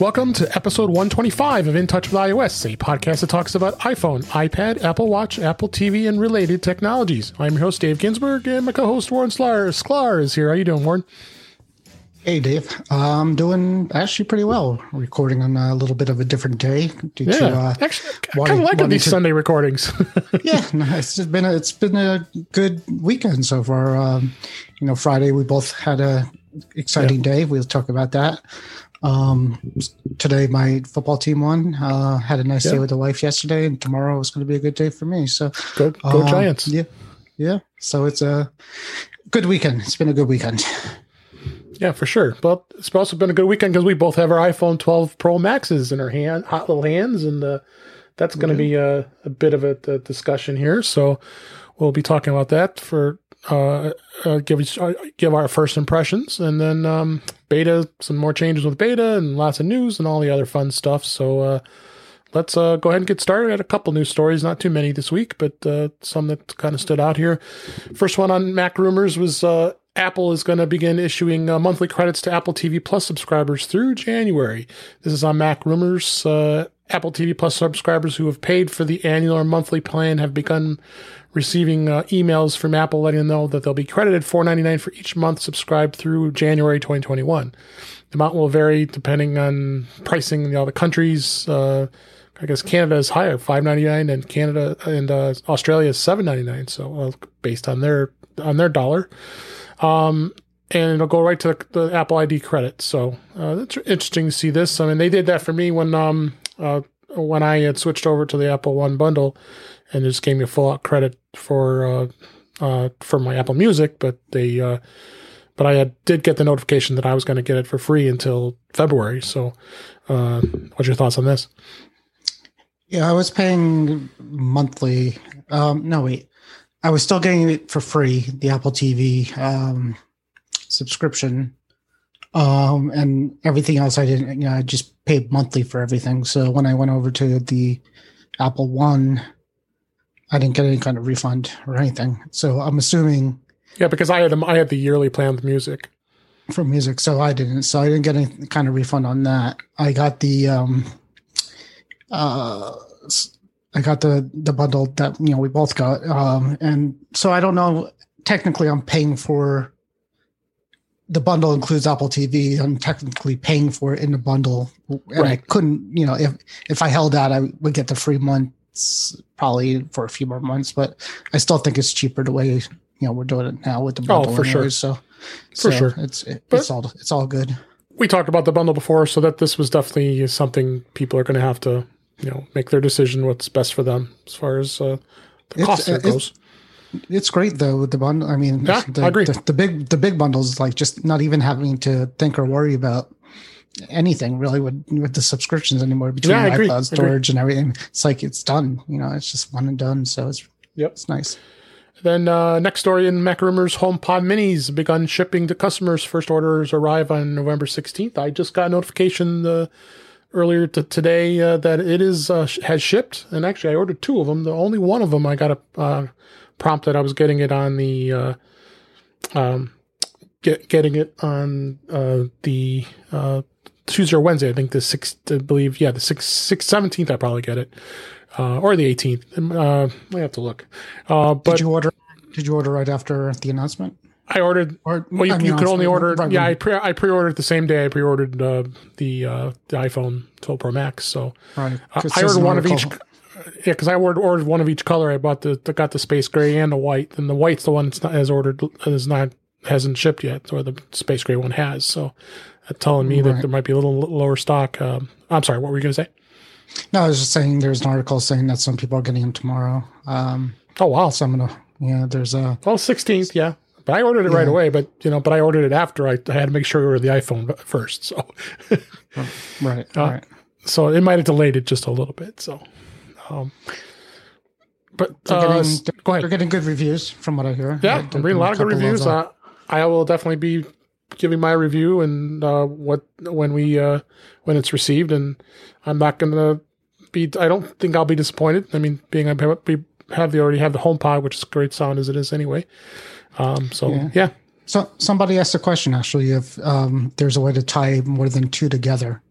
Welcome to episode 125 of In Touch with iOS, a podcast that talks about iPhone, iPad, Apple Watch, Apple TV, and related technologies. I'm your host, Dave Ginsburg, and my co-host, Warren Sklar, Sklar is here. How are you doing, Warren? Hey, Dave. I'm doing actually pretty well. Recording on a little bit of a different day. Due yeah, to, uh, actually, I kind of like these to, Sunday recordings. yeah, no, it's been a, it's been a good weekend so far. Um, you know, Friday we both had a exciting yeah. day. We'll talk about that. Um, today my football team won. Uh, had a nice yeah. day with the wife yesterday, and tomorrow is going to be a good day for me. So go, go um, Giants! Yeah, yeah. So it's a good weekend. It's been a good weekend. Yeah, for sure. But it's also been a good weekend because we both have our iPhone 12 Pro Maxes in our hand, hot little hands, and uh, that's going to be a, a, bit of a, a, discussion here. So we'll be talking about that for uh, uh, give uh, give our first impressions, and then um, beta, some more changes with beta, and lots of news and all the other fun stuff. So uh, let's uh, go ahead and get started. I had a couple news stories, not too many this week, but uh, some that kind of stood out here. First one on Mac rumors was uh, Apple is going to begin issuing uh, monthly credits to Apple TV Plus subscribers through January. This is on Mac rumors. Uh, Apple TV Plus subscribers who have paid for the annual or monthly plan have begun receiving uh, emails from Apple letting them know that they'll be credited $4.99 for each month subscribed through January 2021. The amount will vary depending on pricing in all the countries. Uh, I guess Canada is higher, five ninety nine, and Canada and uh, Australia is seven ninety nine. So based on their on their dollar, um, and it'll go right to the, the Apple ID credit. So uh, it's interesting to see this. I mean, they did that for me when um uh, when I had switched over to the Apple One bundle, and just gave me full out credit for uh, uh, for my Apple Music. But they uh, but I had, did get the notification that I was going to get it for free until February. So, uh, what's your thoughts on this? Yeah, I was paying monthly. Um, no, wait, I was still getting it for free, the Apple TV um, subscription, um, and everything else I didn't. You know, I just paid monthly for everything. So when I went over to the Apple One, I didn't get any kind of refund or anything. So I'm assuming. Yeah, because I had I had the yearly plan with music. For music, so I didn't. So I didn't get any kind of refund on that. I got the um, uh I got the the bundle that you know we both got, um, and so I don't know. Technically, I'm paying for the bundle includes Apple TV. I'm technically paying for it in the bundle, and right. I couldn't, you know, if if I held out, I would get the free months probably for a few more months. But I still think it's cheaper the way you know we're doing it now with the bundle. Oh, for sure. So for so sure, it's it, it's all it's all good. We talked about the bundle before, so that this was definitely something people are going to have to you know make their decision what's best for them as far as uh, the cost uh, goes. It's great though with the bundle. I mean, yeah, the, I agree. The, the, big the big bundles like just not even having to think or worry about anything really with with the subscriptions anymore between yeah, iCloud storage and everything. It's like it's done. You know, it's just one and done. So it's yep, it's nice. Then uh, next story in Mac Rumors, HomePod Minis begun shipping to customers. First orders arrive on November 16th. I just got notification uh, earlier to today uh, that it is uh, has shipped, and actually I ordered two of them. The only one of them I got a uh, prompt that I was getting it on the uh, um, get, getting it on uh, the uh, Tuesday or Wednesday. I think the sixth, I believe, yeah, the sixth, sixth, seventeenth. I probably get it, or the eighteenth. I have to look. but did you order? Did you order right after the announcement? I ordered. Or, well, you, you could only order. Right, yeah, I pre I pre ordered the same day. I pre ordered uh, the uh, the iPhone 12 Pro Max. So right. I, I ordered one of each. Yeah, because I ordered, ordered one of each color. I bought the, got the space gray and the white, and the white's the one that's not has ordered is not hasn't shipped yet, or the space gray one has. So that's telling me right. that there might be a little lower stock. Um, I'm sorry, what were you going to say? No, I was just saying there's an article saying that some people are getting them tomorrow. Um, oh wow! So I'm gonna yeah. There's a well, 16th. Yeah, but I ordered it yeah. right away. But you know, but I ordered it after I, I had to make sure I ordered the iPhone first. So right, uh, right. So it might have delayed it just a little bit. So, um, but they're uh, getting, go ahead. They're getting good reviews from what I hear. Yeah, I'm reading a lot of good reviews. Uh, I will definitely be giving my review and uh, what when we uh, when it's received, and I'm not going to be. I don't think I'll be disappointed. I mean, being I have the already have the HomePod, which is great sound as it is anyway. Um, so yeah. yeah. So somebody asked a question actually if um, there's a way to tie more than two together.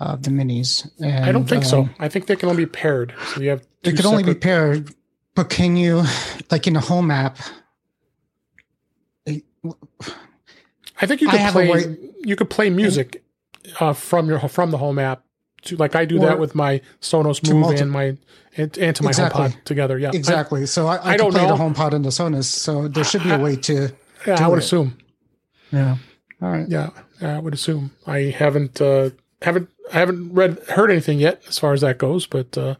uh, the minis. And, I don't think so. um, I think they can only be paired. So you have two could only be paired, but can you, like in a home app? I think you could play. you could play music uh, from your from the home app. To, like I do Or that with my Sonos Move multi- and my and, and to my Exactly. HomePod together. Yeah, Exactly. so I, I, I don't play know. the HomePod and the Sonos. So there should be a way to. yeah, I would it. assume. Yeah. All right. Yeah, I would assume. I haven't uh, haven't I haven't read heard anything yet as far as that goes, but uh,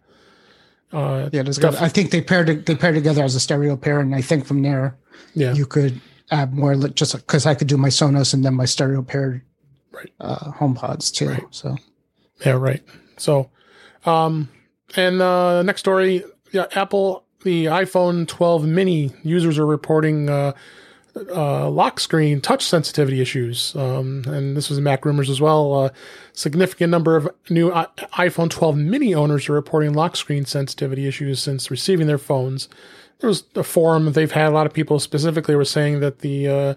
uh, Yeah. There's got, I think they paired they paired together as a stereo pair, and I think from there yeah, you could add more. Just because I could do my Sonos and then my stereo paired Right. uh, HomePods too. Right. So Yeah, right. So, um, and uh, next story, yeah, Apple, the iPhone 12 mini users are reporting uh, uh, lock screen touch sensitivity issues. Um, and this was in Mac rumors as well. Uh, significant number of new I- iPhone 12 mini owners are reporting lock screen sensitivity issues since receiving their phones. There was a forum they've had. A lot of people specifically were saying that the uh,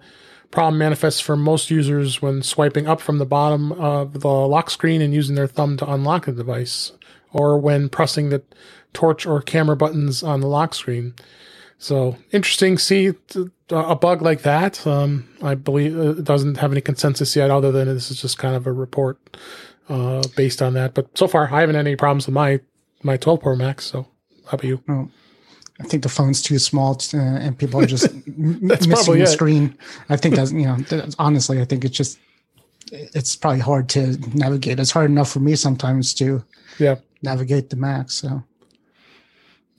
problem manifests for most users when swiping up from the bottom of the lock screen and using their thumb to unlock the device, or when pressing the torch or camera buttons on the lock screen. So interesting. See a bug like that. Um, I believe uh, it doesn't have any consensus yet, other than this is just kind of a report uh, based on that. But so far, I haven't had any problems with my my 12 Pro Max. So how about you? well, I think the phone's too small, to, uh, and people are just missing probably the it. screen. I think that's you know that's, honestly, I think it's just it's probably hard to navigate. It's hard enough for me sometimes to Yeah. navigate the Mac. So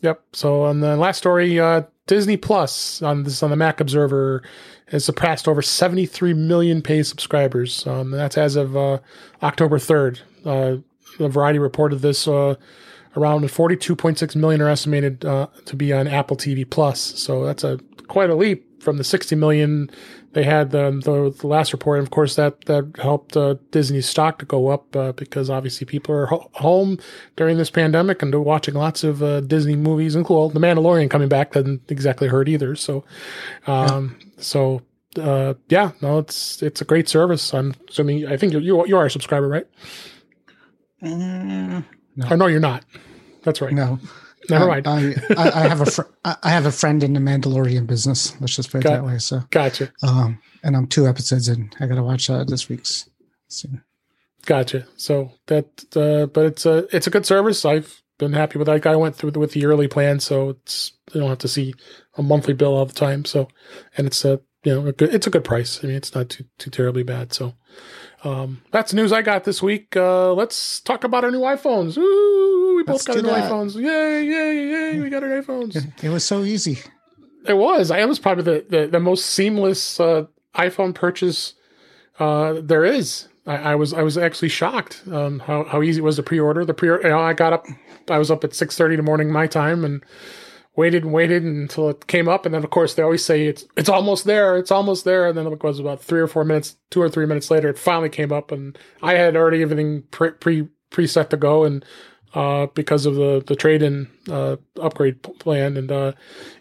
Yep. So on the last story, uh, Disney Plus on this on the Mac Observer has surpassed over 73 million paid subscribers. Um, that's as of uh, October 3rd. Uh, the Variety reported this. Uh, around 42.6 million are estimated uh, to be on Apple TV Plus. So that's a quite a leap from the 60 million they had um, the, the last report. And of course, that that helped uh, Disney's stock to go up uh, because obviously people are ho- home during this pandemic and they're watching lots of uh, Disney movies. And cool, The Mandalorian coming back doesn't exactly hurt either. So, um, so. Uh, yeah, no, it's it's a great service. I'm assuming. I think you you, you are a subscriber, right? Uh, Or no, you're not. That's right. no, Never I, mind. I, I, I have a fr- I have a friend in the Mandalorian business. Let's just put it Got- that way. So, Gotcha. um, and I'm two episodes in. I got to watch uh, this week's. So, Gotcha. So that, uh, but it's a it's a good service. I've been happy with that. I went through with the yearly plan, so it's you don't have to see a monthly bill all the time. So, and it's a you know a good it's a good price. I mean, it's not too too terribly bad. So, um, that's news I got this week. Uh, let's talk about our new iPhones. Ooh, we both Let's got our new that. iPhones. Yay, yay, yay! We got our iPhones. it was so easy. It was. I was probably the, the, the most seamless uh, iPhone purchase uh, there is. I, I was I was actually shocked um, how how easy it was to pre-order. The pre you know, I got up, I was up at six thirty in the morning my time and waited and waited until it came up. And then of course they always say it's it's almost there, it's almost there. And then it was about three or four minutes, two or three minutes later, it finally came up, and I had already everything pre pre preset to go and. Uh, because of the the trade in uh, upgrade plan, and uh,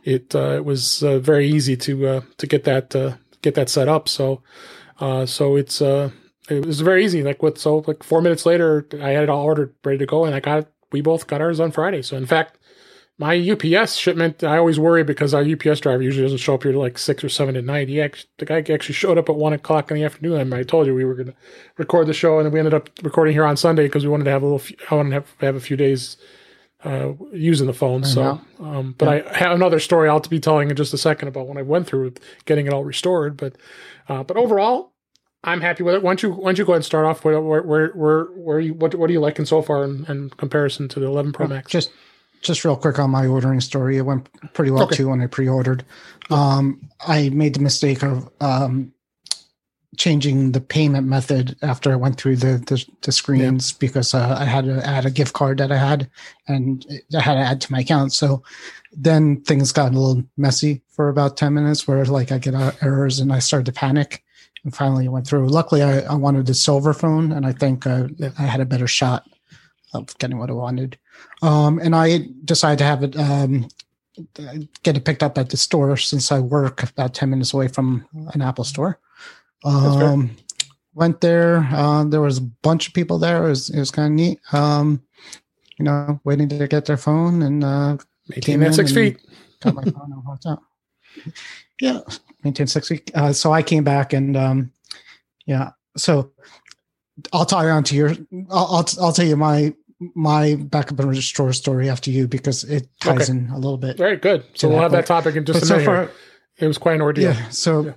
it uh, it was uh, very easy to uh, to get that get that set up. So so it's it was very easy. Like with so like four minutes later, I had it all ordered, ready to go, and I got it. We both got ours on Friday. So in fact, my UPS shipment, I always worry because our UPS driver usually doesn't show up here like six or seven at night. He actually, the guy actually showed up at one o'clock in the afternoon. And I told you we were going to record the show, and we ended up recording here on Sunday because we wanted to have a little. I wanted to have, have a few days uh, using the phone. So, um, but I have another story I'll to be telling in just a second about when I went through with getting it all restored. But, uh, but overall, I'm happy with it. Why don't you why don't you go ahead and start off? Where where where where, where you what what are you liking so far in, in comparison to the 11 Pro Max? Just just real quick on my ordering story. It went pretty well Okay. too when I pre-ordered. Um, I made the mistake of um, changing the payment method after I went through the the, the screens because uh, I had to add a gift card that I had and I had to add to my account. So then things got a little messy for about 10 minutes where like I get uh, errors and I started to panic and finally it went through. Luckily I, I wanted the silver phone and I think uh, Yeah. I had a better shot of getting what I wanted. Um, and I decided to have it um, get it picked up at the store since I work about 10 minutes away from an Apple store. Um, went there. Uh, there was a bunch of people there. It was, it was kind of neat. Um, you know, waiting to get their phone and uh, maintain that six feet. got my phone and walked out. Yeah, maintain six feet. Uh, so I came back and um, yeah. So I'll tie on to your. I'll, I'll I'll tell you my my backup and restore story after you because it ties okay. in a little bit. Very good. So we'll that. have that topic in just but a minute. Far, it was quite an ordeal. Yeah. So, yeah.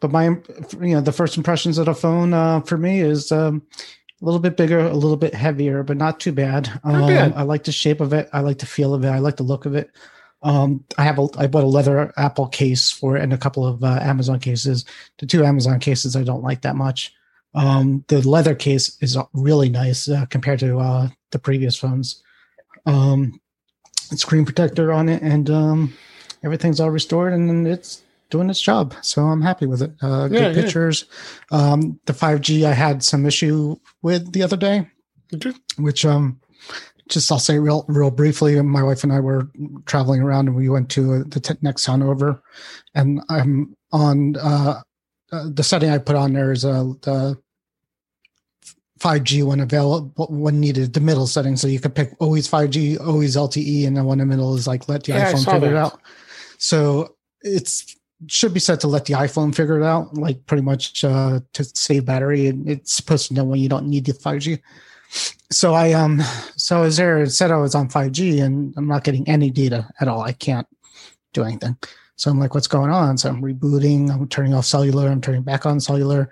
but my, you know, the first impressions of the phone uh, for me is um, a little bit bigger, a little bit heavier, but not too bad. Not um, bad. I like the shape of it. I like the feel of it. I like the look of it. Um, I have a, I bought a leather Apple case for it and a couple of uh, Amazon cases. The two Amazon cases I don't like that much. Um, the leather case is really nice uh, compared to uh, the previous phones. Um, screen protector on it, and um, everything's all restored, and it's doing its job. So I'm happy with it. Uh, good yeah, pictures. Yeah. Um, the 5G I had some issue with the other day, which um, just I'll say real real briefly. My wife and I were traveling around, and we went to the t- next town over, and I'm on uh, uh, the setting I put on there is uh, the 5G when available when needed, the middle setting. So you could pick always 5G, always LTE, and then one in the middle is like let the yeah, iPhone figure that. it out. So it's should be set to let the iPhone figure it out, like pretty much uh, to save battery. And it's supposed to know when you don't need the 5G. So I um so I was there. It said I was on 5G, and I'm not getting any data at all. I can't do anything. So I'm like, what's going on? So I'm rebooting. I'm turning off cellular. I'm turning back on cellular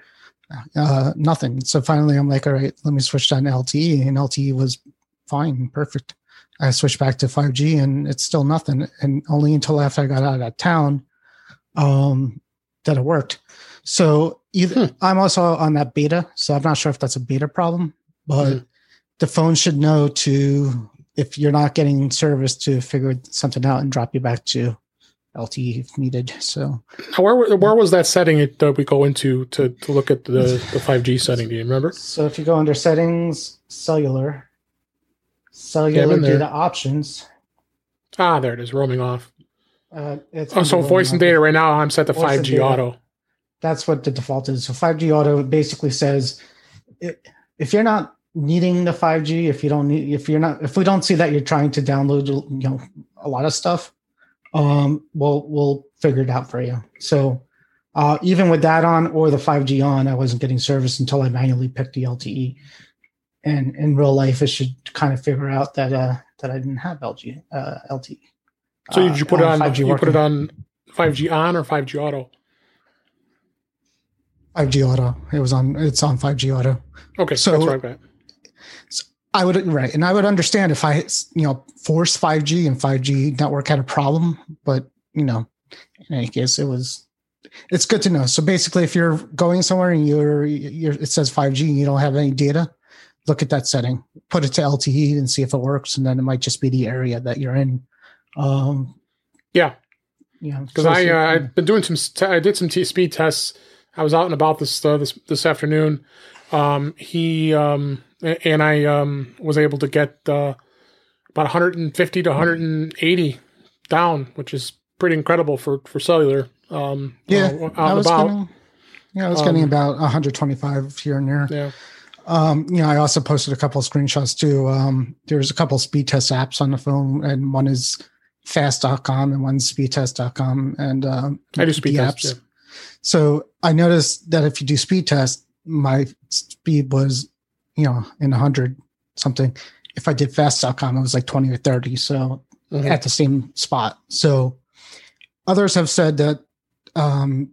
uh, nothing. So finally, I'm like, all right, let me switch down to LTE, and LTE was fine, perfect. I switched back to 5G, and it's still nothing. And only until after I got out of that town, um, that it worked. So either hmm. I'm also on that beta, so I'm not sure if that's a beta problem, but hmm. the phone should know to if you're not getting service to figure something out and drop you back to LTE if needed. So, where where was that setting that we go into to, to look at the the five G setting? Do you remember? So if you go under settings, cellular, cellular data options. Ah, there it is, roaming off. Uh, oh, so voice and data right now I'm set to five G auto. That's what the default is. So five G auto basically says if you're not needing the 5G, if you don't need, if you're not, if we don't see that you're trying to download, you know, a lot of stuff, um, we'll we'll figure it out for you. So uh, even with that on or the 5G on, I wasn't getting service until I manually picked the LTE. And in real life, I should kind of figure out that uh, that I didn't have LG uh, LTE. So did you put it uh, on? 5G you working. put it on 5G on or 5G auto? 5G auto. It was on. It's on 5G auto. Okay, so that's right. I would right, and I would understand if I you know force 5G and 5G network had a problem, but you know, in any case, it was. It's good to know. So basically, if you're going somewhere and you're, you're it says 5G and you don't have any data, look at that setting, put it to LTE and see if it works, and then it might just be the area that you're in. Um, yeah, yeah. Because so I uh, I've been doing some. T- I did some T- speed tests. I was out and about this uh, this this afternoon. Um, he um, and I um, was able to get uh, about 150 to 180 down, which is pretty incredible for for cellular. Um, yeah, uh, I was about. Getting, yeah, I was getting um, about 125 here and there. Yeah. Um, you know, I also posted a couple of screenshots too. Um, there's a couple speed test apps on the phone, and one is fast.com and one's speedtest.com. And um, I do speed apps. Yeah. So I noticed that if you do speed test, my speed was you know, in a hundred something. If I did fast.com, it was like 20 or 30. So mm-hmm. at the same spot. So others have said that um,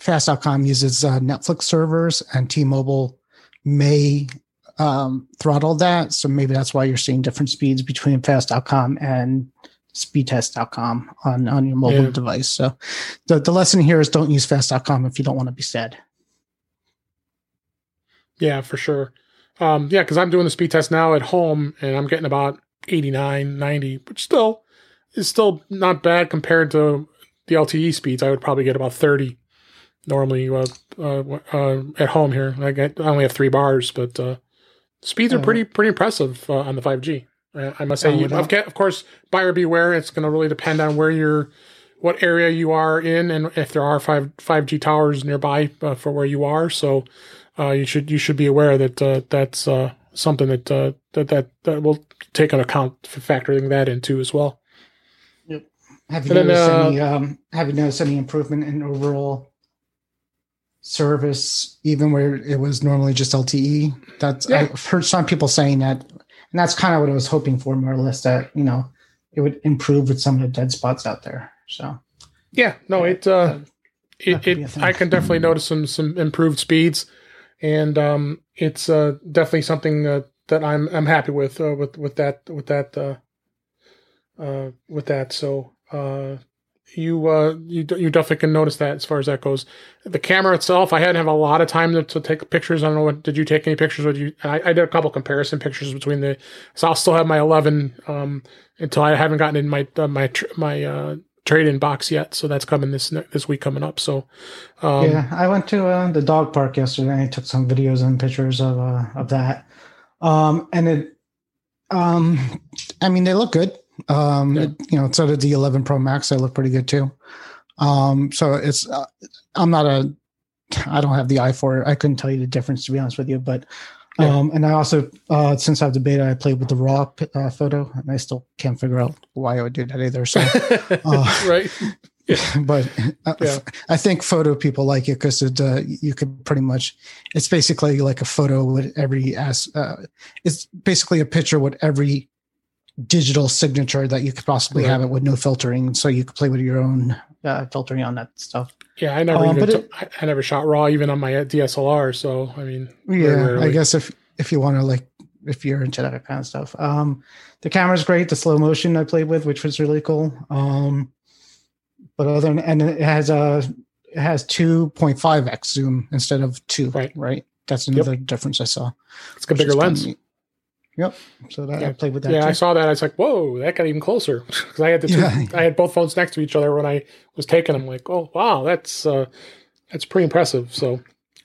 fast.com uses uh, Netflix servers and T-Mobile may um, throttle that. So maybe that's why you're seeing different speeds between fast.com and speedtest.com on, on your mobile yeah. device. So the, the lesson here is don't use fast.com if you don't want to be sad. Yeah, for sure. Um, yeah, because I'm doing the speed test now at home and I'm getting about 89, 90, which still is still not bad compared to the LTE speeds. I would probably get about 30 normally uh, uh, uh, at home here. I, get, I only have three bars, but uh, speeds are pretty pretty impressive uh, on the 5G. I must say, you, of, of course, buyer beware. It's going to really depend on where you're what area you are in and if there are five five G towers nearby uh, for where you are. So uh, you should you should be aware that uh, that's uh, something that, uh, that that that will take an account for factoring that into as well. Yep. Have you and noticed then, any um, Have you noticed any improvement in overall service, even where it was normally just LTE? That's yeah. I've heard some people saying that, and that's kind of what I was hoping for, more or less. That you know it would improve with some of the dead spots out there. So yeah, no, it uh, it, it I can definitely notice some some improved speeds, and um, it's uh, definitely something uh, that I'm I'm happy with uh, with with that with that uh, uh, with that. So uh, you uh you you definitely can notice that as far as that goes. The camera itself, I hadn't have a lot of time to, to take pictures. I don't know what did you take any pictures? Would you? I, I, did a couple comparison pictures between the. So I'll still have my 11 um until I haven't gotten in my my my uh trade in box yet. So that's coming this this week coming up. So um, yeah, I went to uh, the dog park yesterday. I took some videos and pictures of uh, of that. Um and it um I mean they look good. Um, yeah. it, you know, so did the 11 Pro Max. They look pretty good too. Um, so it's uh, I'm not a I don't have the eye for it. I couldn't tell you the difference to be honest with you, but um, and I also uh, since I have the beta, I played with the raw uh, photo, and I still can't figure out why I would do that either. So, uh, right. Yeah. But uh, yeah. I think photo people like it because it uh, you could pretty much it's basically like a photo with every as uh, it's basically a picture with every digital signature that you could possibly right. have it with no filtering, so you could play with your own uh, filtering on that stuff. Yeah, I never um, even t- it, I never shot raw even on my DSLR. So I mean, yeah, I guess if if you want to like if you're into that kind of stuff, um, the camera's great. The slow motion I played with, which was really cool. Um, but other than and it has a it has two point five x zoom instead of two. Right, right. That's another yep. difference I saw. It's a bigger lens. Yep. So that, yeah. I played with that. Yeah, too. I saw that. I was like, "Whoa, that got even closer." Because I had the two, yeah. I had both phones next to each other when I was taking them. Like, oh wow, that's uh, that's pretty impressive. So,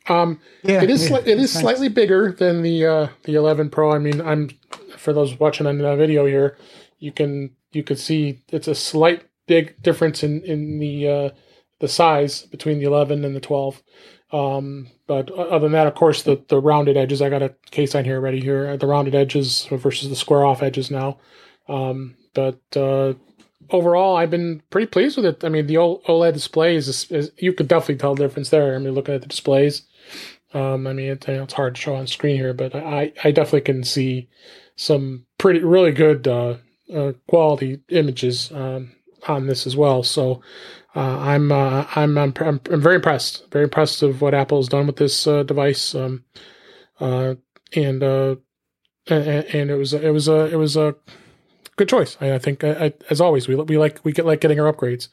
um, yeah, it is yeah, it is nice. slightly bigger than the uh, the 11 Pro. I mean, I'm for those watching on the video here, you can you can see it's a slight big difference in in the uh, the size between the 11 and the 12. Um, but other than that, of course, the, the rounded edges, I got a case on here ready here, the rounded edges versus the square off edges now. Um, but, uh, overall, I've been pretty pleased with it. I mean, the OLED displays is, is, you could definitely tell the difference there. I mean, looking at the displays, um, I mean, it, you know, it's hard to show on screen here, but I, I definitely can see some pretty, really good, uh, uh, quality images, um, on this as well. So, uh, I'm, uh, I'm, I'm I'm very impressed. Very impressed of what Apple has done with this uh, device. Um, uh, and, uh, and and it was it was a it was a good choice. I, I think I, as always we we like we get like getting our upgrades.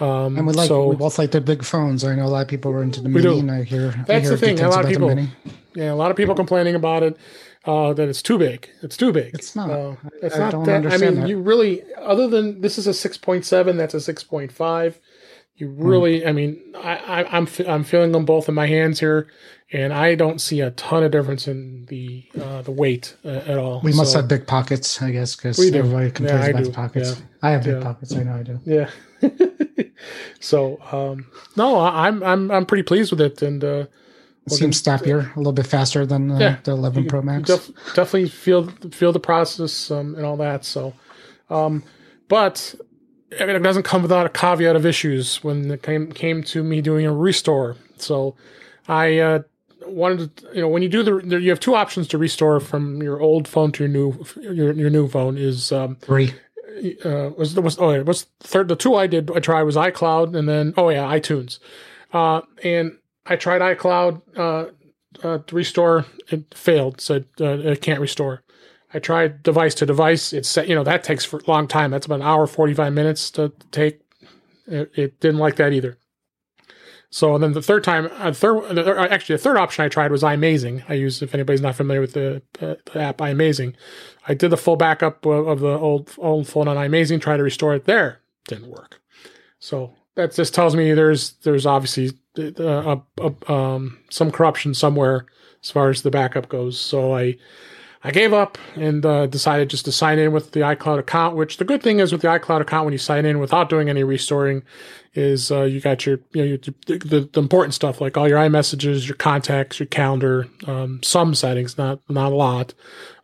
Um, and we like so, we both like the big phones. I know a lot of people were into the mini. And I hear that's I hear the thing. A lot of people, yeah, a lot of people complaining about it uh, that it's too big. It's too big. It's not. Uh, it's I not that. I mean, that. you really, other than this is a six point seven, that's a six point five. You really, mm. I mean, I, I, I'm I'm feeling them both in my hands here, and I don't see a ton of difference in the uh, the weight uh, at all. We must have big pockets, I guess, because everybody complains yeah, about pockets. Yeah. I have big yeah. pockets. I know I do. Yeah. so um, no, I'm I'm I'm pretty pleased with it, and uh, it seems snappier, a little bit faster than uh, yeah, the 11 Pro Max. Def- definitely feel feel the process um, and all that. So, um, but I mean, it doesn't come without a caveat of issues when it came came to me doing a restore. So, I uh, wanted to, you know, when you do the, you have two options to restore from your old phone to your new your your new phone is um, three. Uh, was was oh yeah, was third the two I did I tried was iCloud and then oh yeah iTunes, uh, and I tried iCloud uh, uh, to restore. It failed. Said uh, it can't restore. I tried device to device. It's you know that takes a long time. That's about an hour forty five minutes to take. It, it, didn't like that either. So then the third time, uh, third actually the third option I tried was iMazing. I use if anybody's not familiar with the, uh, the app iMazing. I did the full backup of, of the old old phone on iMazing. Tried to restore it there, didn't work. So that just tells me there's there's obviously uh, um, some corruption somewhere as far as the backup goes. So I I gave up and uh, decided just to sign in with the iCloud account. Which the good thing is with the iCloud account, when you sign in without doing any restoring, is uh, you got your you know your, the, the important stuff like all your iMessages, your contacts, your calendar, um, some settings, not not a lot.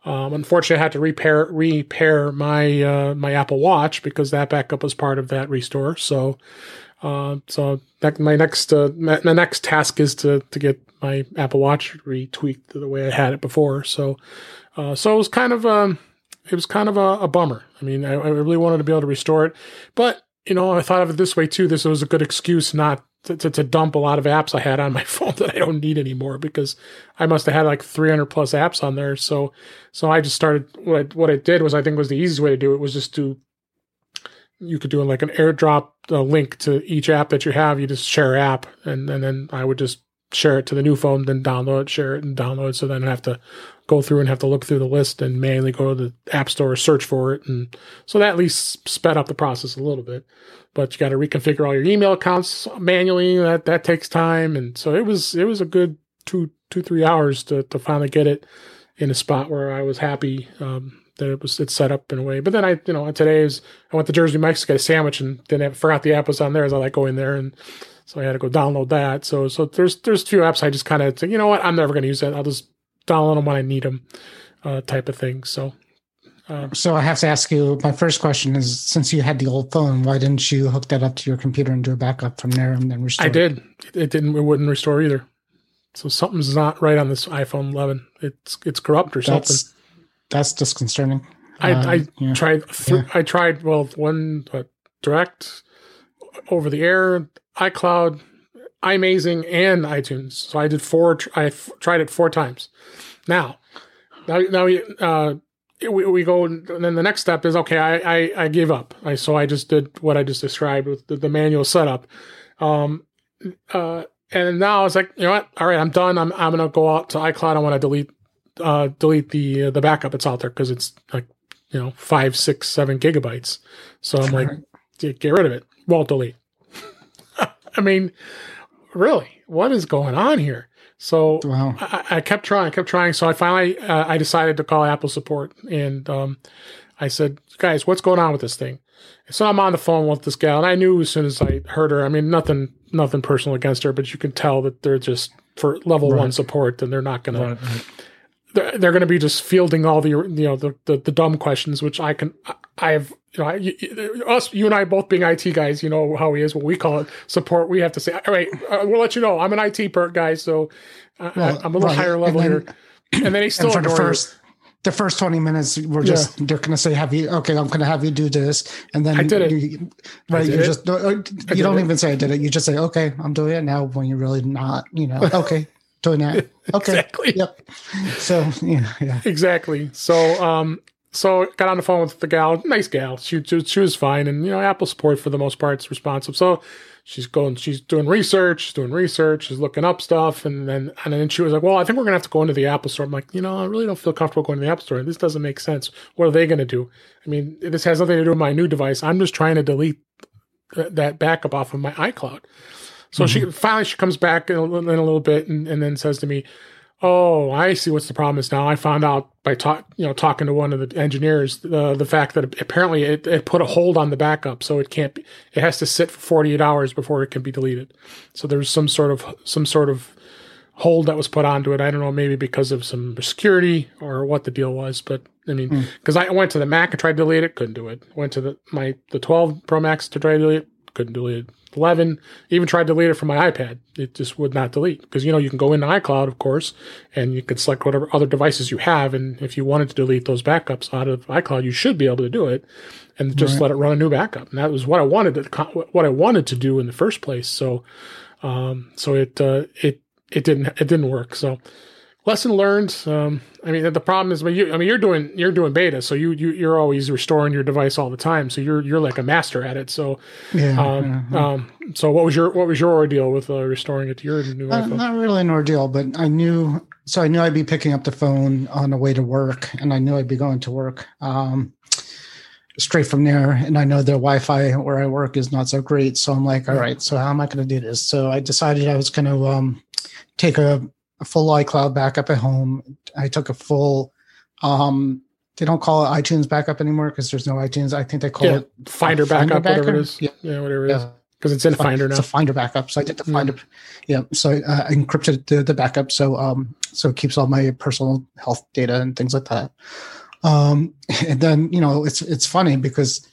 Um, unfortunately, I had to repair repair my uh, my Apple Watch because that backup was part of that restore. So uh, so my next uh, my, my, next task is to to get my Apple Watch retweaked the way I had it before. So uh, so it was kind of um it was kind of a, a bummer. I mean, I, I, really wanted to be able to restore it, but you know, I thought of it this way too. This was a good excuse not to, to, to, dump a lot of apps I had on my phone that I don't need anymore because I must have had like 300 plus apps on there. So, so I just started what I, what I did was I think was the easiest way to do it was just to you could do like an airdrop link to each app that you have. You just share app, and, and then I would just share it to the new phone, then download it, share it, and download. So then I have to go through and have to look through the list and manually go to the app store, search for it, and so that at least sped up the process a little bit. But you got to reconfigure all your email accounts manually. That that takes time, and so it was it was a good two two three hours to to finally get it in a spot where I was happy. Um, that it was it's set up in a way. But then I, you know, today I went to Jersey Mike's to get a sandwich and then I forgot the app was on there as I like going there and so I had to go download that. So so there's there's a few apps I just kind of you know what, I'm never going to use that. I'll just download them when I need them, uh, type of thing. So. Um, so I have to ask you. My first question is: Since you had the old phone, why didn't you hook that up to your computer and do a backup from there and then restore? I did. It didn't. It wouldn't restore either. So something's not right on this iPhone 11. It's it's corrupt or that's, something. That's disconcerting. I, uh, I yeah. tried. Th- yeah. I tried. Well, one uh, direct over the air, iCloud, iMazing, and iTunes. So I did four. Tr- I f- tried it four times. Now, now, now we, uh, we, we go. And then the next step is okay. I I, I gave up. I so I just did what I just described with the, the manual setup. Um, uh, and now it's like you know what? All right, I'm done. I'm I'm gonna go out to iCloud. I want to delete uh, delete the uh, the backup that's out there because it's like you know five, six, seven gigabytes. So I'm like, get, get rid of it. Won't delete. I mean, really, what is going on here? So wow. I, I, kept trying, kept trying. So I finally uh, I decided to call Apple support and um, I said, guys, what's going on with this thing? So I'm on the phone with this gal, and I knew as soon as I heard her. I mean, nothing, nothing personal against her, but you can tell that they're just for level right. one support, and they're not going right, to they're, they're going to be just fielding all the you know the, the, the dumb questions, which I can I have you know I, us you and I both being IT guys, you know how he is. What we call it support. We have to say, all right, uh, we'll let you know. I'm an IT per guy, so uh, well, I'm a little right. higher level and then, here. And then he still for the first. The first twenty minutes, we're just yeah. they're going to say, "Have you okay? I'm going to have you do this," and then I did it. You, right, you just uh, you don't it. even say I did it. You just say, "Okay, I'm doing it now." When you're really not, you know, okay, doing that. Okay. exactly. Yep. So yeah, yeah. Exactly. So um, so got on the phone with the gal, nice gal. She, she, she was fine, and you know, Apple support for the most part is responsive. So she's going, she's doing research, she's doing research, she's looking up stuff, and then and then she was like, "Well, I think we're gonna have to go into the Apple store." I'm like, you know, I really don't feel comfortable going to the Apple store. This doesn't make sense. What are they gonna do? I mean, this has nothing to do with my new device. I'm just trying to delete that backup off of my iCloud. So mm-hmm. she finally she comes back in a, in a little bit and, and, then says to me, "Oh, I see what's the problem is now. I found out by talk you know talking to one of the engineers uh, the fact that apparently it, it put a hold on the backup, so it can't be. It has to sit for 48 hours before it can be deleted. So there's some sort of some sort of hold that was put onto it. I don't know, maybe because of some security or what the deal was, but I mean, because mm. I went to the Mac and tried to delete it, couldn't do it. Went to the my the 12 Pro Max to try to delete it, couldn't delete it. 11, even tried to delete it from my iPad. It just would not delete because, you know, you can go into iCloud, of course, and you can select whatever other devices you have. And if you wanted to delete those backups out of iCloud, you should be able to do it and just right. let it run a new backup. And that was what I wanted to, what I wanted to do in the first place. So, um, so it, uh, it, it didn't, it didn't work. So, lesson learned. Um, I mean, the problem is, I mean, you, I mean, you're doing you're doing beta, so you you you're always restoring your device all the time. So you're you're like a master at it. So, yeah. Um, um so what was your what was your ordeal with uh, restoring it to your new uh, iPhone? Not really an ordeal, but I knew. So I knew I'd be picking up the phone on the way to work, and I knew I'd be going to work. Um, straight from there and i know their wi-fi where i work is not so great so i'm like all right so how am i going to do this so i decided i was going to um, take a a full iCloud backup at home. I took a full Um, they don't call it iTunes backup anymore because there's no iTunes. I think they call Yeah, it Finder Finder backup, whatever it is. Yeah. Yeah, whatever it is. Yeah. Because it's in Fi- Finder now. It's a Finder backup. So I did the Mm. Finder. Yeah. So I uh, encrypted the, the backup. So um, so it keeps all my personal health data and things like that. Um, and then you know it's it's funny because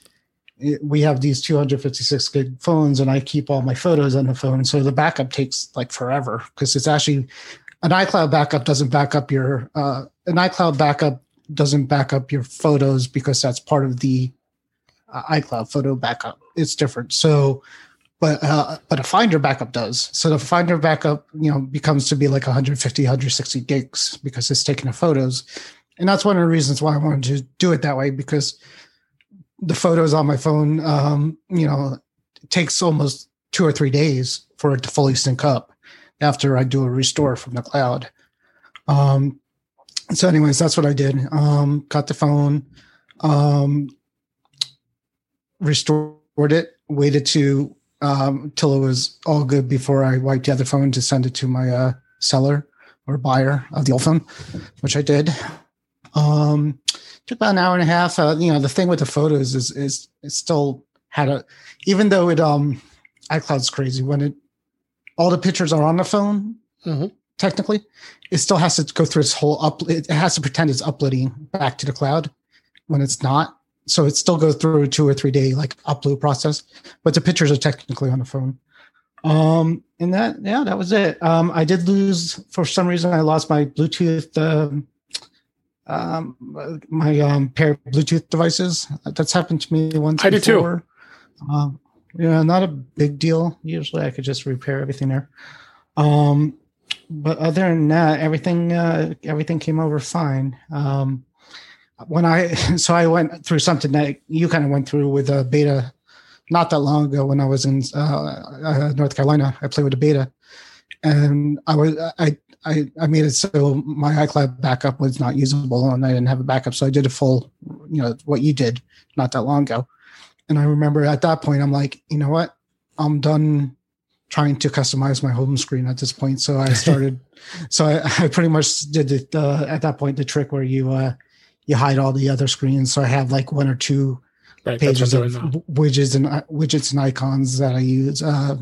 it, we have these 256 gig phones, and I keep all my photos on the phone. So the backup takes like forever because it's actually an iCloud backup doesn't back up your uh, an iCloud backup doesn't back up your photos because that's part of the uh, iCloud photo backup. It's different. So but uh, but a Finder backup does. So the Finder backup, you know, becomes to be like 150, 160 gigs because it's taking the photos, and that's one of the reasons why I wanted to do it that way because the photos on my phone, um, you know, takes almost two or three days for it to fully sync up after I do a restore from the cloud. Um, so, anyways, that's what I did. Um, got the phone, um, restored it, waited to um, till it was all good before I wiped the other phone to send it to my uh, seller or buyer of the old phone, which I did. Um, took about an hour and a half. Uh, you know, the thing with the photos is is it still had a, even though it um, iCloud's crazy when it all the pictures are on the phone. Mhm. Technically, it still has to go through its whole up. It has to pretend it's uploading back to the cloud when it's not. So it still goes through a two or three day like upload process, but the pictures are technically on the phone. Um, and that, yeah, that was it. Um, I did lose for some reason. I lost my Bluetooth, um, um, my um, pair of Bluetooth devices. That's happened to me once. I did too. before. Um, yeah, not a big deal. Usually, I could just repair everything there. Um, but other than that, everything uh, everything came over fine. Um, when I so I went through something that you kind of went through with a beta not that long ago when I was in uh, uh, North Carolina. I played with a beta, and I was I. I, I made it so my iCloud backup was not usable and I didn't have a backup. So I did a full, you know, what you did not that long ago. And I remember at that point, I'm like, you know what? I'm done trying to customize my home screen at this point. So I started, so I, I pretty much did it uh, at that point, the trick where you, uh, you hide all the other screens. So I have like one or two Right, pages of widgets and uh, widgets and icons that I use uh,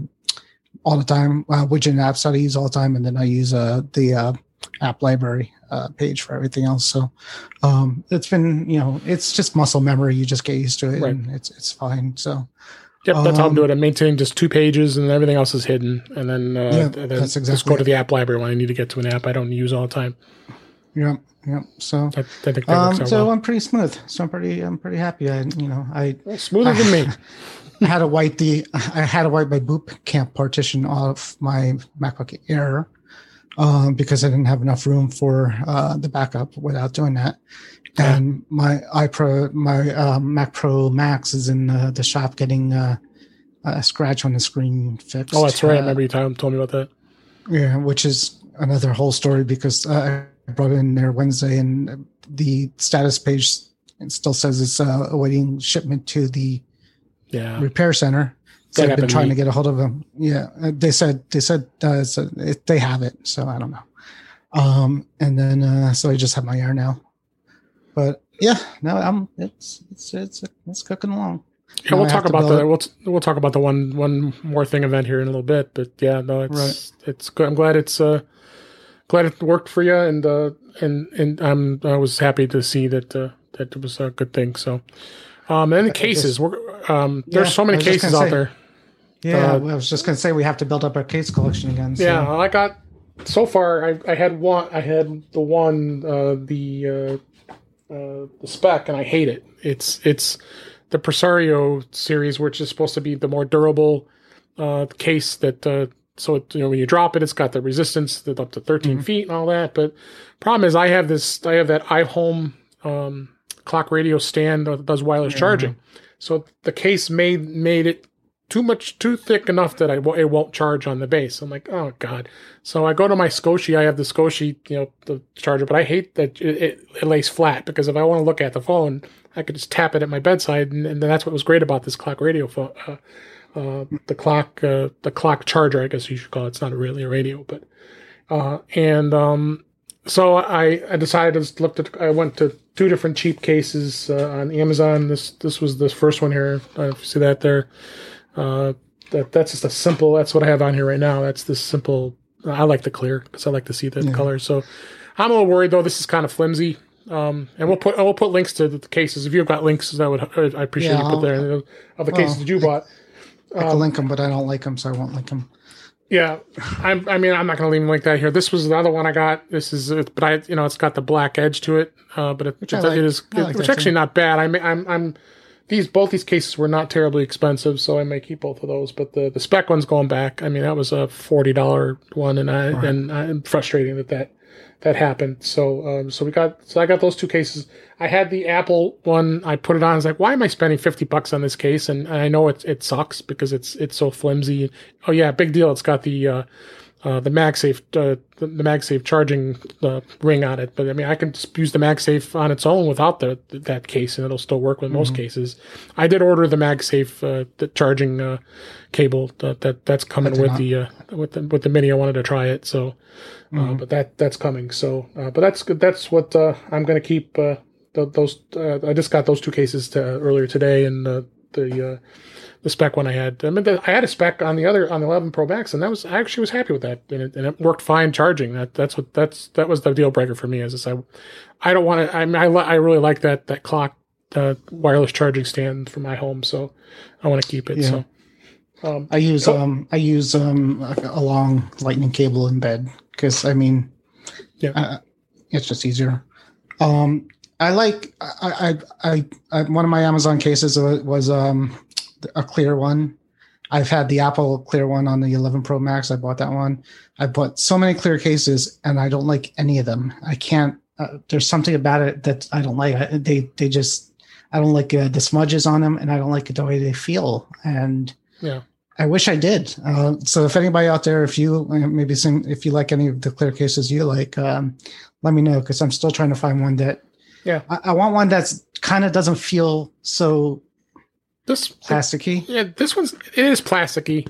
all the time. Uh, widget and apps that I use all the time, and then I use uh, the uh, app library uh, page for everything else. So um, it's been, you know, it's just muscle memory. You just get used to it, Right. and it's it's fine. So Yep, that's how I'm Um, doing it. I'm maintaining just two pages and everything else is hidden. And then, uh, Yeah, and then that's just exactly go to the app library when I need to get to an app I don't use all the time. yeah, yeah. So. I, I think um, so well. I'm pretty smooth. So I'm pretty, I'm pretty happy. I, you know, I Well, smoother than me. I had to wipe the I had to wipe my boot camp partition off my MacBook Air um, because I didn't have enough room for uh, the backup without doing that. Yeah. And my iPro, my uh, Mac Pro Max is in uh, the shop getting uh, a scratch on the screen fixed. Oh, that's right. I Uh, remember you told me about that. yeah, which is another whole story because uh, I brought it in there Wednesday and the status page still says it's uh, awaiting shipment to the Yeah. repair center. So I've been trying to get a hold of them. Yeah, uh, they said they said uh, so it, they have it, so I don't know. Um, and then uh, so I just have my air now. But yeah, no, I'm it's it's it's it's cooking along. Yeah, we'll I talk about the it. we'll we'll talk about the one one more thing event here in a little bit. But yeah, no, it's Right. it's good. I'm glad it's uh glad it worked for you, and uh and and I'm I was happy to see that uh, that it was a good thing. So, um, and the cases we're um there's Yeah, so many cases out say. there. Yeah, Uh, I was just gonna say we have to build up our case collection again. So. Yeah, I got so far. I I had one. I had the one uh, the uh, uh, the Speck, and I hate it. It's it's the Presidio series, which is supposed to be the more durable uh, case that. Uh, so it, you know when you drop it, it's got the resistance that up to 13 Mhm. feet and all that. But problem is, I have this. I have that iHome um, clock radio stand that does wireless Yeah. charging. So the case made made it too much too thick enough that I it won't charge on the base. I'm like, oh god. So I go to my Scosche. I have the Scosche, you know, the charger, but I hate that it, it, it lays flat because if I want to look at the phone, I could just tap it at my bedside, and, and that's what was great about this clock radio phone. Uh, uh, the clock, uh, the clock charger, I guess you should call it. It's not really a radio, but uh, and um, so I, I decided to look at I went to two different cheap cases uh, on Amazon. This this was the first one here. I see that there. Uh, that that's just a simple. That's what I have on here right now. That's this simple. I like the clear because I like to see the Yeah. color. So I'm a little worried though. This is kind of flimsy. Um, and we'll put we'll put links to the cases. If you've got links, I would I appreciate Yeah, you put I'll- there of the cases that you bought. I can link them, but I don't like them, so I won't link them. Yeah, I'm, I mean, I'm not going to leave them like that here. This was the other one I got. This is, it, but I, you know, it's got the black edge to it. Uh, but it, I it like. is, I like that actually too. not bad. I may, I'm, I'm, these both these cases were not terribly expensive, so I may keep both of those. But the the Speck one's going back. I mean, that was a forty dollar one, and I and I'm frustrating that that that happened. So um, so we got so I got those two cases. I had the Apple one. I put it on. I was like, why am I spending fifty bucks on this case? And, I know it it sucks because it's it's so flimsy. Oh yeah, big deal. It's got the uh, uh, the MagSafe uh, the, the MagSafe charging uh, ring on it. But I mean, I can just use the MagSafe on its own without the that case, and it'll still work with most cases. I did order the MagSafe uh, the charging uh, cable that, that that's coming with not. the uh, with the with the mini. I wanted to try it, so uh, but that that's coming. So, uh, but that's good. That's what uh, I'm going to keep. Uh, th- those uh, I just got those two cases to, earlier today, and the uh, the Speck one I had. I mean, the, I had a Speck on the other on the 11 Pro Max, and that was I actually was happy with that, and it, and it worked fine charging. That that's what that's that was the deal breaker for me. Is this I I don't want to. I mean, I, I really like that that clock uh, wireless charging stand for my home, so I want to keep it. Yeah. So. Um, I use So- um I use um a, long lightning cable in bed because I mean, Yeah. uh, it's just easier. Um, I like I I, I I one of my Amazon cases was, was um a clear one. I've had the Apple clear one on the 11 Pro Max. I bought that one. I bought so many clear cases, and I don't like any of them. I can't. Uh, there's something about it that I don't like. I, they they just I don't like uh, the smudges on them, and I don't like the way they feel. And Yeah. I wish I did. Uh, so if anybody out there, if you uh, maybe some, if you like any of the clear cases you like, um, let me know because I'm still trying to find one that. Yeah. I, I want one that's kind of doesn't feel so this plasticky. Yeah, this one's it is plasticky,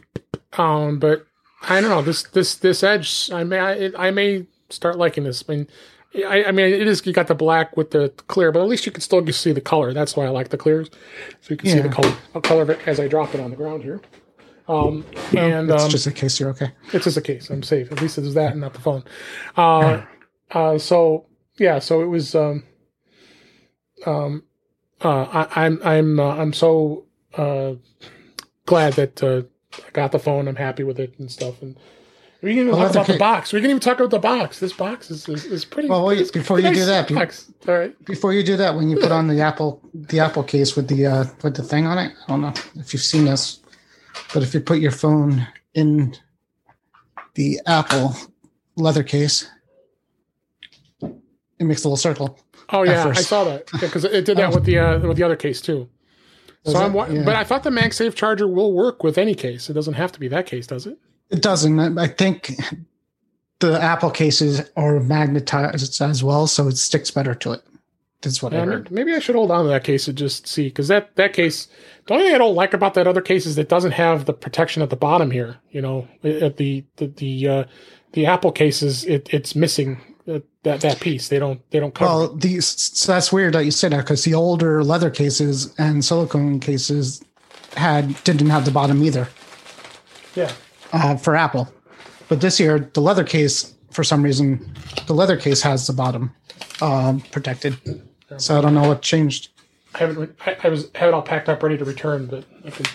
um, but I don't know this this this edge. I may I, I may start liking this. I mean, I, I mean it is you got the black with the clear, but at least you can still see the color. That's why I like the clears, so you can see the color the color of it as I drop it on the ground here. Um, and it's um, just in case you're okay. it's just a case. I'm safe. At least there's that and not the phone. Uh, uh, so yeah, so it was. Um, um, uh, I, I'm I'm uh, I'm so uh, glad that uh, I got the phone. I'm happy with it and stuff. And we can even Well, talk about the box. We can even talk about the box. This box is is, is pretty. Well, wait, before you do that, box. all right. Before you do that, when you put on the Apple the Apple case with the uh, with the thing on it, I don't know if you've seen this, but if you put your phone in the Apple leather case, it makes a little circle. Oh yeah, I saw that because it did that Oh. with the uh, with the other case too. Does so it? I'm, Yeah. but I thought the MagSafe charger will work with any case. It doesn't have to be that case, does it? It doesn't. I think the Apple cases are magnetized as well, so it sticks better to it. That's what I heard. maybe I should hold on to that case and just see because that that case. The only thing I don't like about that other case is it doesn't have the protection at the bottom here. You know, at the the the uh, the Apple cases, it it's missing that that piece. They don't they don't cover. Well, these so that's weird that you say that because the older leather cases and silicone cases had didn't have the bottom either yeah, uh, for Apple, but this year the leather case for some reason the leather case has the bottom um, protected. So I don't know what changed. I haven't. I, I was have it all packed up, ready to return, but I can.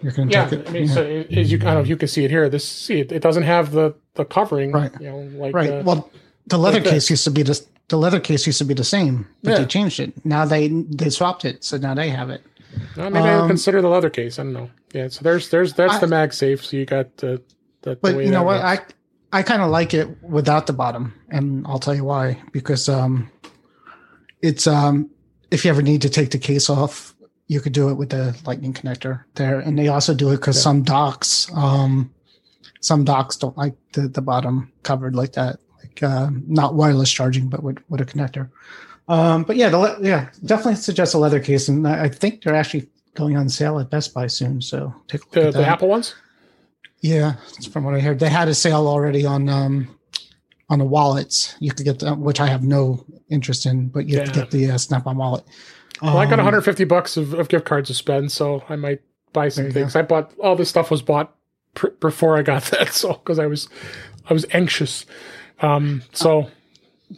You're to Yeah, take it. I mean, yeah. so as you kind of you can see it here. This see it, it doesn't have the the covering, Right. You know, like right. uh, well, the leather like this. case used to be the the leather case used to be the same, but Yeah. they changed it. Now they they swapped it, so now they have it. uh, maybe I would um, consider the leather case. I don't know. Yeah, so there's there's that's I- the MagSafe. So you got the the, the But way you know what? works. I I kind of like it without the bottom, and I'll tell you why. Because um, it's um, if you ever need to take the case off, you could do it with the lightning connector there, and they also do it because Yeah. some docks, um, some docks don't like the the bottom covered like that, like uh, not wireless charging, but with with a connector. Um, but yeah, the le- yeah, definitely suggest a leather case, and I think they're actually going on sale at Best Buy soon. So take a look the at the. Apple ones. Yeah, from what I heard. They had a sale already on um on the wallets. You could get the, which I have no interest in, but you have to get the uh, Snap-on wallet. Well, I got Um, 150 bucks of, of gift cards to spend, so I might buy some things. I bought all this stuff was bought pr- before I got that, so because I was I was anxious. Um, so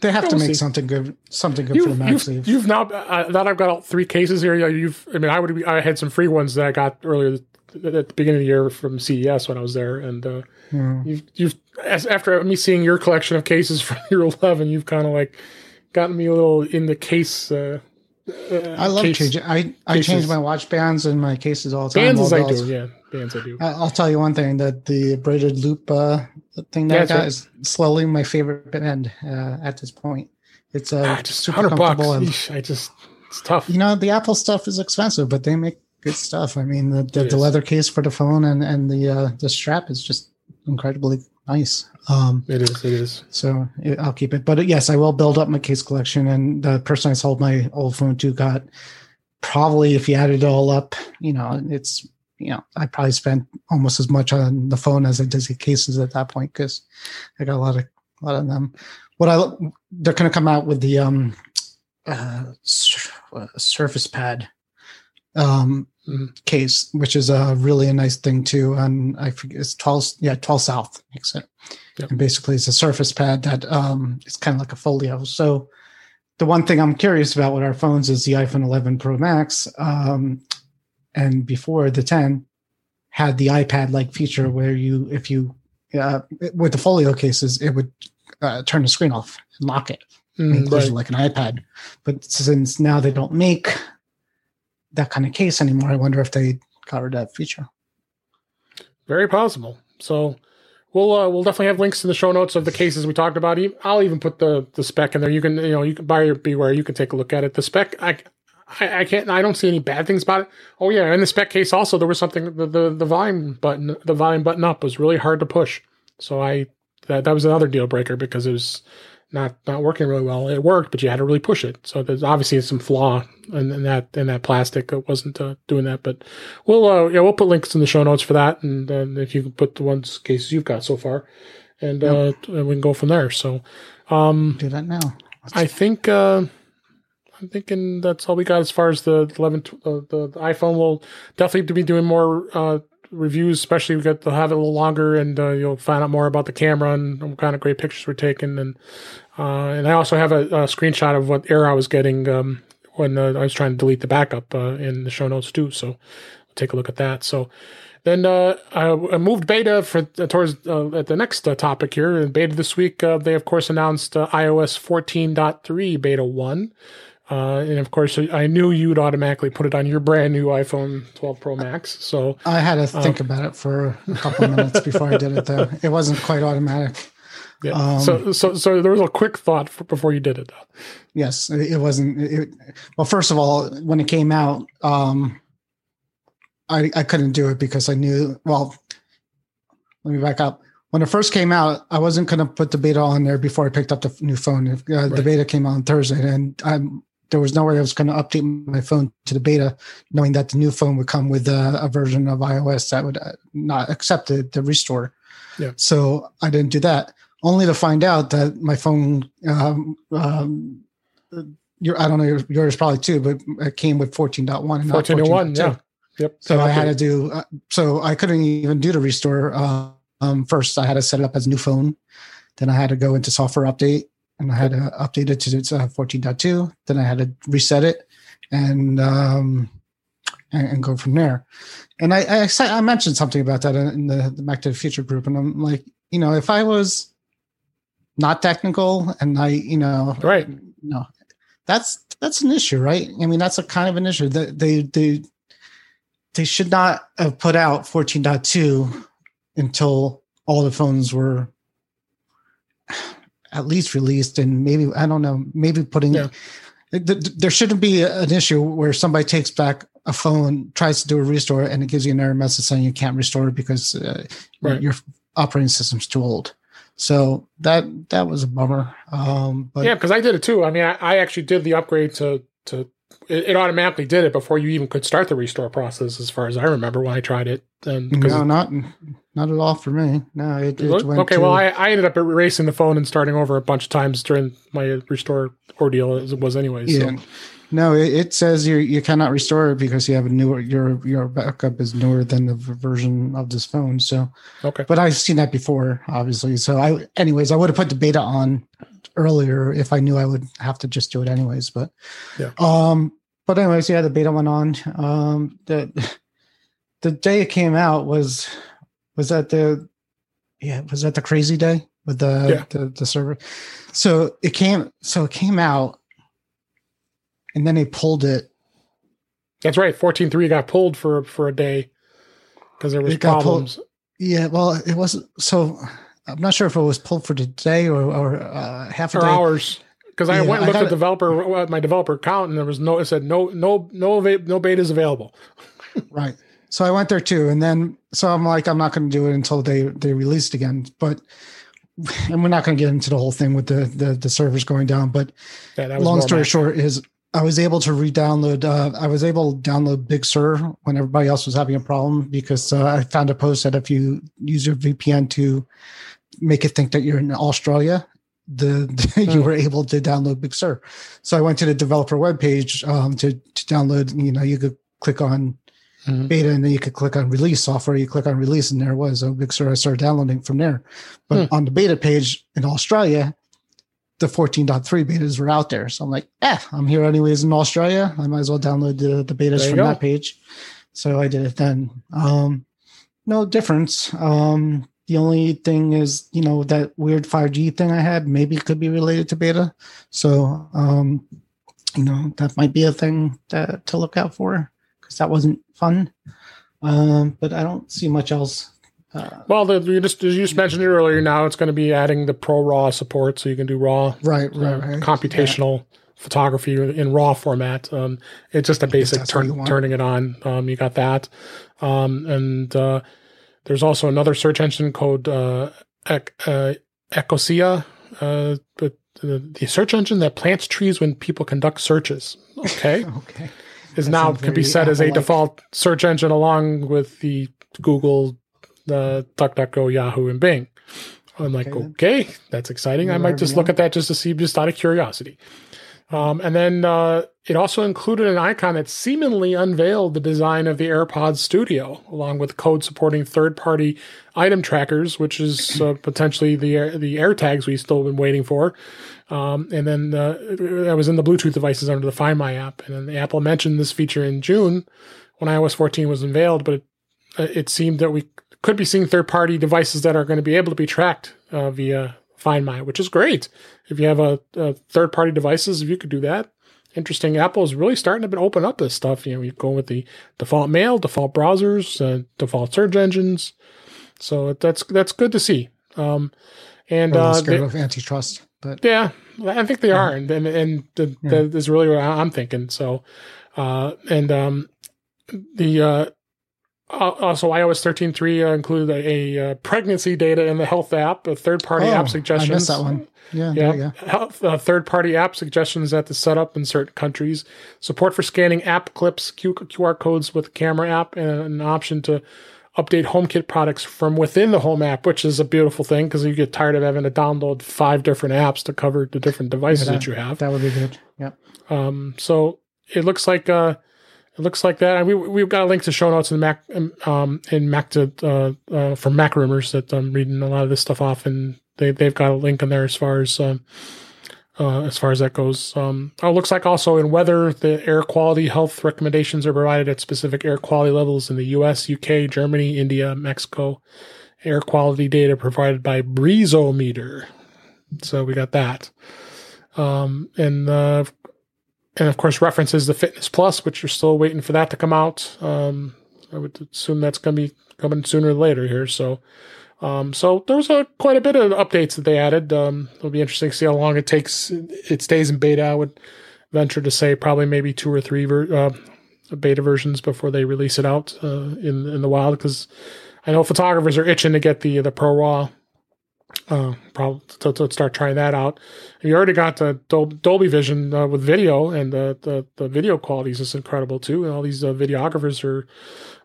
They have to make see. something good, something good for the you've, you've, you've now uh, that I've got all three cases here. You've I mean I would be, I had some free ones that I got earlier at the beginning of the year from CES when I was there, and uh, Hmm. you've you've as, after me seeing your collection of cases from year 11, you've kind of like gotten me a little in the case. Uh, uh, I love case- changing. I, I cases. change my watch bands and my cases all the time. bands I do. Yeah, bands, I do. I, I'll tell you one thing that the braided loop uh, thing that Yeah, I got right. is slowly my favorite band uh, at this point. It's uh, Ah, just super hundred comfortable. And, Eesh, I just it's tough. you know, the Apple stuff is expensive, but they make good stuff. I mean, the, the, the leather case for the phone and, and the uh, the strap is just incredibly nice. Um, It is. It is. so it, I'll keep it. But uh, yes, I will build up my case collection. And the person I sold my old phone to got probably, if you added it all up, you know, it's you know, I probably spent almost as much on the phone as I did the cases at that point because I got a lot of a lot of them. What I they're going to come out with the um uh, sur- uh Surface Pad um Mhm. case, which is a really a nice thing too. And I forget it's 12 yeah 12 South makes it. Yep. And basically, it's a Surface Pad that um it's kind of like a folio. So the one thing I'm curious about with our phones is the iPhone 11 Pro Max, um, and before the 10 had the iPad like feature where you, if you, uh, with the folio cases, it would uh, turn the screen off and lock it, Mm, right. it like an iPad. But since now they don't make that kind of case anymore, I wonder if they of that feature. Very possible. So we'll uh, we'll definitely have links in the show notes of the cases we talked about. I'll even put the the Speck in there. You can you know you can buy your beware. You can take a look at it. The Speck I. I, I can't. I don't see any bad things about it. Oh yeah, in the Speck case also there was something. The, the the volume button, the volume button up was really hard to push. So I that that was another deal breaker because it was not not working really well. It worked, but you had to really push it. So there's obviously some flaw in, in that in that plastic. It wasn't uh, doing that, but we'll uh, yeah we'll put links in the show notes for that, and then if you can put the ones cases you've got so far, and uh, we can go from there. So um, Do that now. I think uh, I'm thinking that's all we got as far as the 11 uh, the, the iPhone. We'll definitely be doing more uh, reviews, especially we got to have it a little longer, and uh, you'll find out more about the camera and what kind of great pictures we're taking. And uh, and I also have a, a screenshot of what error I was getting um, when uh, I was trying to delete the backup uh, in the show notes too. So take a look at that. So. Then uh, I I moved beta for towards uh, at the next uh, topic here. In beta this week, uh, they of course announced uh, iOS 14.3 beta one, uh, and of course I knew you'd automatically put it on your brand new iPhone 12 Pro Max. So I had to Uh, think about it for a couple of minutes before I did it, though. It wasn't quite automatic. Yeah, Um, so so so there was a quick thought for, before you did it. Though. Yes, it, wasn't. It, well, first of all, when it came out, um, I I couldn't do it because I knew. Well, let me back up. When it first came out, I wasn't going to put the beta on there before I picked up the new phone. Uh, The beta came out on Thursday, and I'm, there was no way I was going to update my phone to the beta, knowing that the new phone would come with a, a version of iOS that would uh, not accept the, the restore. Yeah. So I didn't do that, only to find out that my phone um, um, your I don't know yours probably too, but it came with 14.1 and not 14.1, yeah. Yep. So I had to do uh, so I couldn't even do the restore. Uh, um, first, I had to set it up as a new phone. Then I had to go into software update and I had to update it to uh, 14.2. Then I had to reset it and um, and, and go from there. And I, I I mentioned something about that in the, the Mac to the Future group, and I'm like, you know, if I was not technical and I, you know, Right. no, that's that's an issue, right? I mean, that's a kind of an issue that they they they should not have put out 14.2 until all the phones were at least released and maybe I don't know, maybe putting Yeah. th- th- there shouldn't be an issue where somebody takes back a phone, tries to do a restore, and it gives you an error message saying you can't restore it because uh, Right. your operating system's too old. So that that was a bummer. Um, but yeah, because I did it too. I mean, I, I actually did the upgrade to to it, it automatically did it before you even could start the restore process, as far as I remember when I tried it. And because no, not not at all for me. No, it, it went okay. to, well, I, I ended up erasing the phone and starting over a bunch of times during my restore ordeal as it was anyway. yeah. So. No, it, it says you you cannot restore it because you have a newer your your backup is newer than the version of this phone. So, Okay. but I've seen that before, obviously. So I, anyways, I would have put the beta on earlier if I knew I would have to just do it anyways. But, Yeah. um, but anyways, yeah, the beta went on. Um, the the day it came out was was that the yeah was that the crazy day with the Yeah. the, the server. So it came so it came out, and then they pulled it. That's right. Fourteen three got pulled for for a day because there was It problems. Yeah, well, it wasn't so. I'm not sure if it was pulled for today or or uh, half a or day. hours because I Yeah, went and looked at developer uh, my developer account and there was no it said no no no no betas available. Right. So I went there too, and then so I'm like, I'm not going to do it until they they released again. But and we're not going to get into the whole thing with the the, the servers going down. But Yeah, that was long story short is I was able to re-download. Uh, I was able to download Big Sur when everybody else was having a problem because uh, I found a post that if you use your VPN to make it think that you're in Australia, the, you Hmm. were able to download Big Sur. So I went to the developer webpage um, to to download. You know, you could click on Mhm. beta and then you could click on release software. You click on release and there was. So Big Sur, I started downloading from there. But on the beta page in Australia, the 14.3 betas were out there. So I'm like, eh, I'm here anyways in Australia. I might as well download the, the betas from go. that page. So I did it then. Um, no difference. Um, the only thing is, you know, that weird 5G thing I had, maybe could be related to beta. So, um, you know, that might be a thing to, to look out for because that wasn't fun. Um, but I don't see much else. Uh, Well, the, you just you just mentioned it earlier. Now it's going to be adding the Pro RAW support, so you can do RAW right, uh, right, right. computational photography in RAW format. Um, it's just a basic turn, turning it on. Um, you got that, um, and uh, there's also another search engine called uh, uh, Ecosia, uh, but the, the search engine that plants trees when people conduct searches. Okay, Okay. is That now can be set as a default search engine along with the Google, the DuckDuckGo, Yahoo, and Bing. I'm like, Okay, okay, that's exciting. I might just look at that just to see, just out of curiosity. Um, and then uh, it also included an icon that seemingly unveiled the design of the AirPods Studio, along with code supporting third-party item trackers, which is uh, potentially the the AirTags we've still been waiting for. Um, and then uh, that was in the Bluetooth devices under the Find My app. And then Apple mentioned this feature in June when iOS 14 was unveiled, but it, uh, it seemed that we could be seeing third-party devices that are going to be able to be tracked uh, via Find My, which is great. If you have a, a third-party devices, if you could do that, interesting. Apple is really starting to open up this stuff. You know, you go with the default mail, default browsers, uh, default search engines. So that's that's good to see. Um, and uh, scared they- of antitrust, but yeah, I think they are, and and, and the, Yeah. that is really what I'm thinking. So, uh, and um, the uh, al- also iOS 13.3 uh, included a, a uh, pregnancy data in the health app, a third-party Oh, app I missed that one. yeah, Yeah, health, uh, third-party app suggestions at the setup in certain countries. Support for scanning app clips, Q- QR codes with the camera app, and an option to update HomeKit products from within the Home app, which is a beautiful thing because you get tired of having to download five different apps to cover the different devices Yeah, that you have. That would be good. Yeah. Um, so it looks like uh, it looks like that. And we we've got a link to show notes in Mac um in Mac to uh, uh Mac Rumors that I'm reading a lot of this stuff off, and they they've got a link in there as far as um uh, as far as that goes. Um, oh, it looks like also in weather, the air quality health recommendations are provided at specific air quality levels in the U.S., UK, Germany, India, Mexico. Air quality data provided by Breezometer. So we got that. Um, and uh, and of course references the Fitness Plus, which you're still waiting for that to come out. Um, I would assume that's going to be coming sooner or later here. So, um, so there was a, quite a bit of updates that they added. Um, it'll be interesting to see how long it takes. It stays in beta. I would venture to say probably maybe two or three ver- uh, beta versions before they release it out uh, in in the wild. Because I know photographers are itching to get the the Pro Raw. Uh, probably to, to start trying that out. You already got the Dol- Dolby Vision uh, with video, and the, the the video quality is just incredible too. And all these uh, videographers are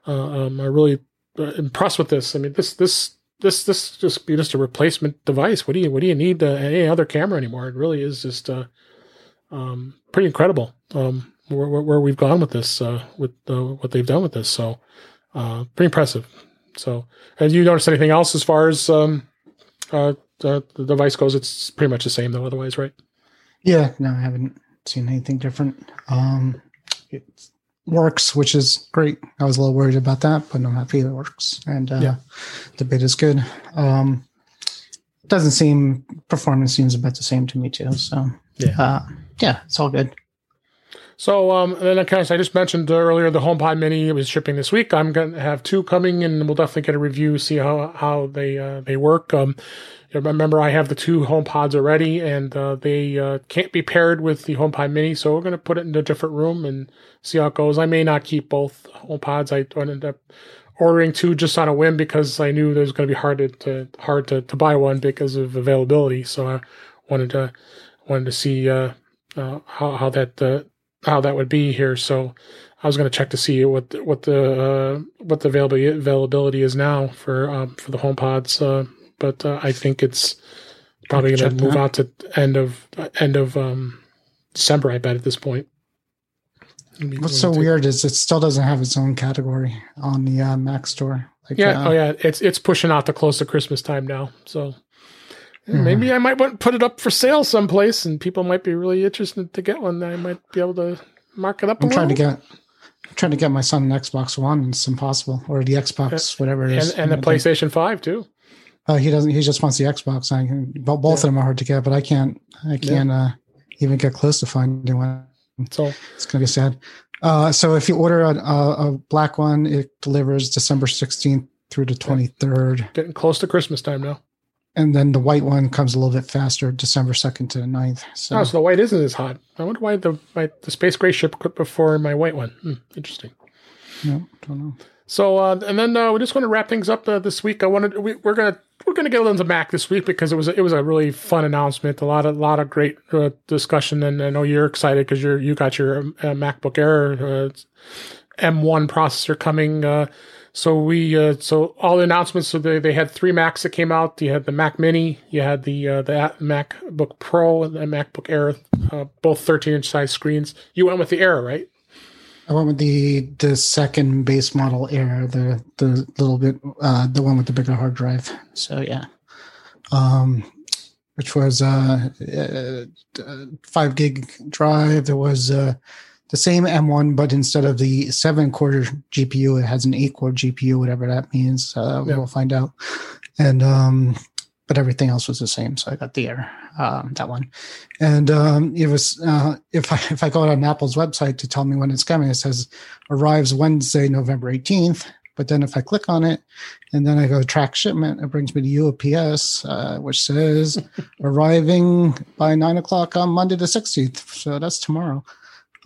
uh, um, are really uh, impressed with this. I mean, this this this this just be just a replacement device. What do you what do you need uh, any other camera anymore? It really is just uh, um, pretty incredible um, where, where, we've gone with this uh, with what they've done with this. So uh, pretty impressive. So have you noticed anything else as far as um, uh, the, the device goes? It's pretty much the same though. Otherwise, right? Yeah, no, I haven't seen anything different. Um, it works, which is great. I was a little worried about that, but I'm happy it works, and uh, yeah. the bit is good. Um, doesn't seem performance seems about the same to me too. So yeah, uh, yeah, it's all good. So, um, and then I just mentioned earlier the HomePod Mini was shipping this week. I'm going to have two coming, and we'll definitely get a review, see how how they uh, they work. Um, remember, I have the two HomePods already, and uh, they uh, can't be paired with the HomePod Mini, so we're going to put it in a different room and see how it goes. I may not keep both HomePods. I ended up ordering two just on a whim because I knew it was going to be hard to, to hard to, to buy one because of availability. So I wanted to wanted to see uh, uh, how how that uh, how that would be here. So I was going to check to see what what the uh, what the availability availability is now for um, for the HomePods. Uh, but uh, I think it's probably going to move out to end of end of um, December. I bet at this point. What's so weird is it still doesn't have its own category on the uh, Mac store. Like, yeah, uh, oh yeah, it's it's pushing out to close to Christmas time now. So. Maybe I might want to put it up for sale someplace, and people might be really interested to get one. I might be able to mark it up. I'm trying to get I'm trying to get my son an Xbox One. It's impossible, or the Xbox, whatever it is, and, and the PlayStation Five too. Uh, he doesn't. He just wants the Xbox. I can, both yeah. of them are hard to get, but I can't. I can't yeah. uh, even get close to finding one. So it's gonna be sad. Uh, so if you order a, a, black one, it delivers December 16th through the 23rd. Getting close to Christmas time now. And then the white one comes a little bit faster, December 2nd to the 9th. So, oh, so the white isn't as hot. I wonder why the my, the space gray shipped before my white one. Hmm, interesting. No, don't know. So uh, and then uh, we just want to wrap things up uh, this week. I wanted we, are gonna we're gonna get into Mac this week because it was it was a really fun announcement. A lot of lot of great uh, discussion, and I know you're excited because you're you got your uh, MacBook Air uh, M1 processor coming. So we so all the announcements. So they, they had three Macs that came out. You had the Mac Mini, you had the the MacBook Pro, and the MacBook Air, both 13 inch size screens. You went with the Air, right? I went with the the second base model Air, the the little bit uh, the one with the bigger hard drive. So yeah, um, which was uh, uh, five gig drive. It was uh, the same M1, but instead of the seven core GPU, it has an eight core GPU, whatever that means. Uh, yeah. We'll find out. And um, but everything else was the same. So I got the Air, um, that one. And um, it was uh, if I if I go on Apple's website to tell me when it's coming, it says arrives Wednesday, November eighteenth. But then if I click on it and then I go track shipment, it brings me to UPS, uh, which says arriving by nine o'clock on Monday the sixteenth. So that's tomorrow.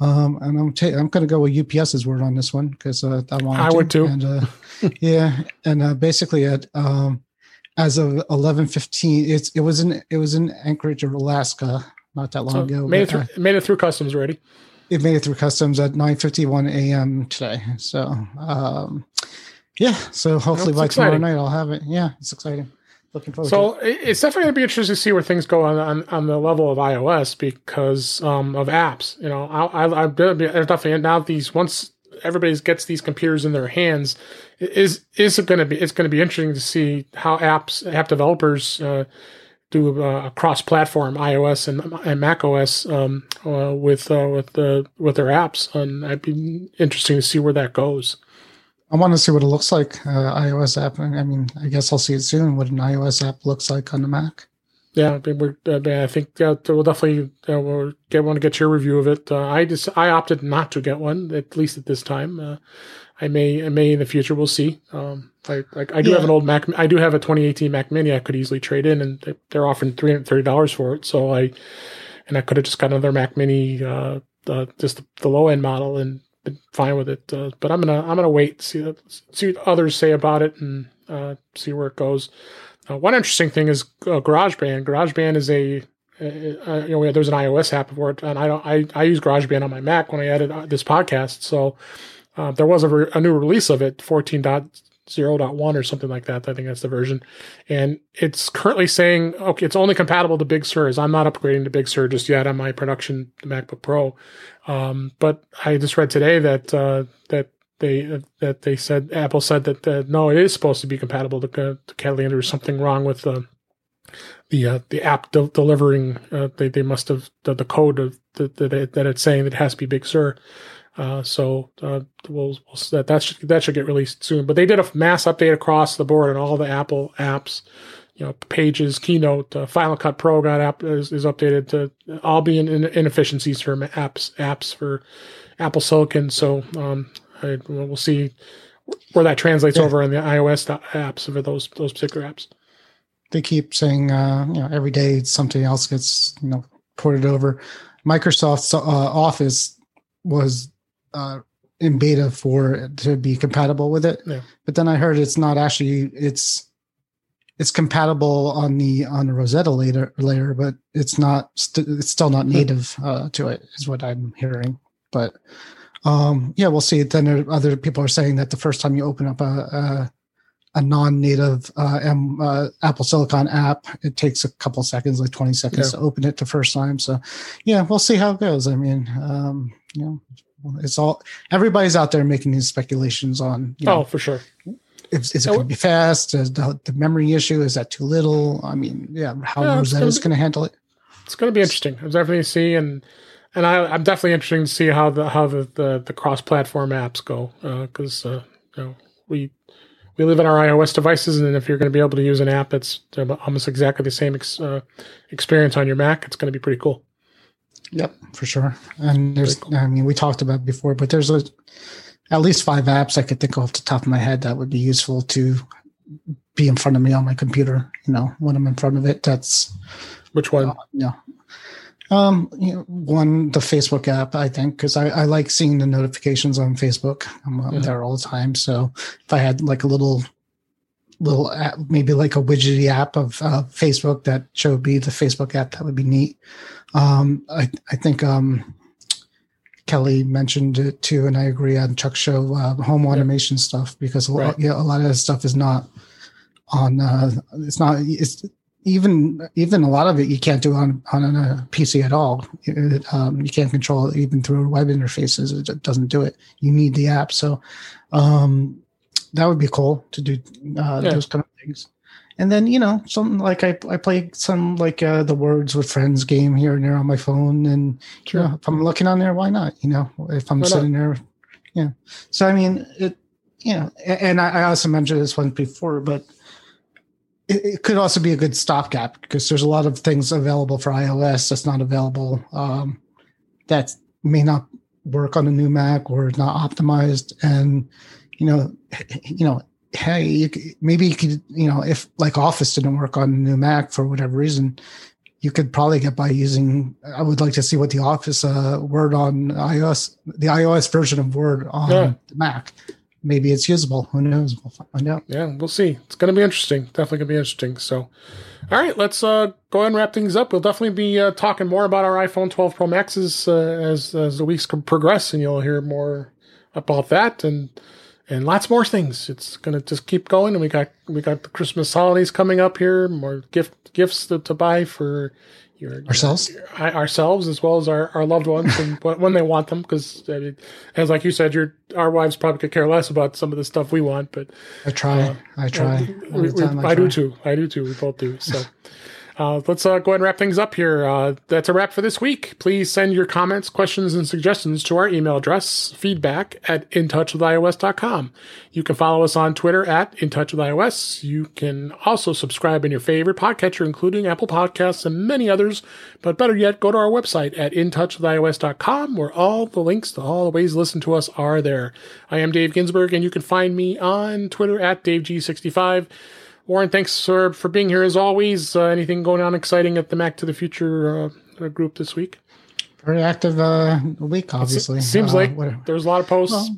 Um, and I'm ta- I'm going to go with UPS's word on this one because uh, I want. I would too. And, uh, yeah, and uh, basically at um, as of 11:15. It's it was in it was in Anchorage, Alaska, not that long so ago. Made it through, uh, made it through customs already. It made it through customs at 9:51 a.m. today. So, um, yeah. So hopefully by exciting. tomorrow night I'll have it. Yeah, it's exciting. Looking forward. So it. it's definitely going to be interesting to see where things go on on, on the level of iOS because um, of apps. You know, I, I, I there's definitely now these once everybody gets these computers in their hands, is is it going to be? It's going to be interesting to see how apps app developers uh, do uh, cross-platform iOS and, and Mac OS um, uh, with uh, with the with their apps, and I'd be interesting to see where that goes. I want to see what it looks like uh, iOS app. I mean, I guess I'll see it soon. What an iOS app looks like on the Mac. Yeah, we're, uh, I think uh, we'll definitely uh, we'll get want to get your review of it. Uh, I just I opted not to get one at least at this time. Uh, I may I may in the future. We'll see. Um, I like I do yeah. have an old Mac. I do have a 2018 Mac Mini. I could easily trade in, and they're offering 330 dollars for it. So I and I could have just got another Mac Mini, uh, just the, the, low end model, and been fine with it. but I'm gonna I'm gonna wait see see what others say about it and see where it goes. Uh, one interesting thing is uh, GarageBand. GarageBand is a uh, you know there's an iOS app for it, and I don't I, I use GarageBand on my Mac when I edit uh, this podcast. So uh, there was a, re- a, new release of it, 14. 0.1 or something like that. I think that's the version. And it's currently saying, okay, it's only compatible to Big Sur. Is I'm not upgrading to Big Sur just yet on my production MacBook Pro. Um, but I just read today that, uh, that they, uh, that they said, Apple said that, uh, no, it is supposed to be compatible to, to Catalina. There's something wrong with, the the uh, the app de- delivering uh, they they must have the, the code of the, that it's saying that it has to be Big Sur. Uh, so uh, we'll, we'll, that that should that should get released soon. But they did a mass update across the board on all the Apple apps. You know, Pages, Keynote, uh, Final Cut Pro got app is, is updated to all be in, in inefficiencies for apps apps for Apple Silicon. So um, I, we'll see where that translates yeah. over in the iOS apps for those those particular apps. They keep saying, uh, you know, every day something else gets you know ported over. Microsoft's uh, Office was uh, in beta for to be compatible with it. Yeah. But then I heard it's not actually it's it's compatible on the on the Rosetta layer layer, but it's not st- it's still not hmm. native uh, to it, is what I'm hearing. But um, yeah, we'll see. Then other people are saying that the first time you open up a a, a non-native uh, M, uh, Apple Silicon app, it takes a couple seconds, like 20 seconds, yeah. to open it the first time. So yeah, we'll see how it goes. I mean, um, you know, it's all everybody's out there making these speculations on. You know, oh, for sure. Is, is it going to be fast? Is the, the, memory issue is that too little? I mean, yeah, how yeah, Rosetta is going to handle it. It's going to be interesting. I'm definitely see and and I, am definitely interested to see how the how the the, the cross platform apps go because uh, uh, you know we we live in our iOS devices, and if you're going to be able to use an app that's almost exactly the same ex, uh, experience on your Mac, it's going to be pretty cool. Yep, for sure. And there's, cool. I mean, we talked about before, but there's a, at least five apps I could think of off the top of my head that would be useful to be in front of me on my computer. You know, when I'm in front of it, that's which one? Uh, yeah. Um, you know, one the Facebook app, I think, because I, I like seeing the notifications on Facebook. I'm, I'm there all the time. So if I had like a little little app, maybe like a widgety app of uh, Facebook that showed me the Facebook app. That would be neat. Um, I, I think um, Kelly mentioned it too, and I agree on Chuck's show, uh, home automation stuff, because a lot, right. yeah, a lot of this stuff is not on. Uh, it's not. It's even even a lot of it you can't do on on a PC at all. It, um, you can't control it even through web interfaces. It doesn't do it. You need the app. So um, that would be cool to do uh, yeah. those kind of things. And then you know something like I I play some like uh, the Words with Friends game here and there on my phone, and sure. you know, if I'm looking on there, why not? You know, if I'm why sitting not? there, yeah. So I mean it, you know, and I, I also mentioned this one before, but it, it, could also be a good stopgap because there's a lot of things available for iOS that's not available um, that may not work on a new Mac or not optimized, and you know, you know, hey, you could, maybe you could, you know, if like Office didn't work on a new Mac for whatever reason, you could probably get by using. I would like to see what the Office uh, Word on iOS, the iOS version of Word on yeah. the Mac. Maybe it's usable. Who knows? We'll find out. Yeah, we'll see. It's going to be interesting. Definitely going to be interesting. So, all right, let's uh, go ahead and wrap things up. We'll definitely be uh, talking more about our iPhone 12 Pro Maxes uh, as as the weeks progress, and you'll hear more about that and and lots more things. It's gonna just keep going, and we got we got the Christmas holidays coming up here. More gift gifts to, to buy for your ourselves, your, ourselves as well as our, our loved ones, and when they want them. Because I mean, as like you said, your our wives probably could care less about some of the stuff we want. But I try, uh, I try. we, we, I, I try. do too. I do too. We both do. So. Uh, let's uh, go ahead and wrap things up here. Uh, that's a wrap for this week. Please send your comments, questions, and suggestions to our email address, feedback at intouchwithios.com. You can follow us on Twitter at intouchwithios. You can also subscribe in your favorite podcatcher, including Apple Podcasts and many others. But better yet, go to our website at intouchwithios.com where all the links to all the ways to listen to us are there. I am Dave Ginsburg, and you can find me on Twitter at DaveG65. Warren, thanks for, for being here as always. Uh, anything going on exciting at the Mac to the Future uh, group this week? Very active uh, week, obviously. It seems uh, like there's a lot of posts.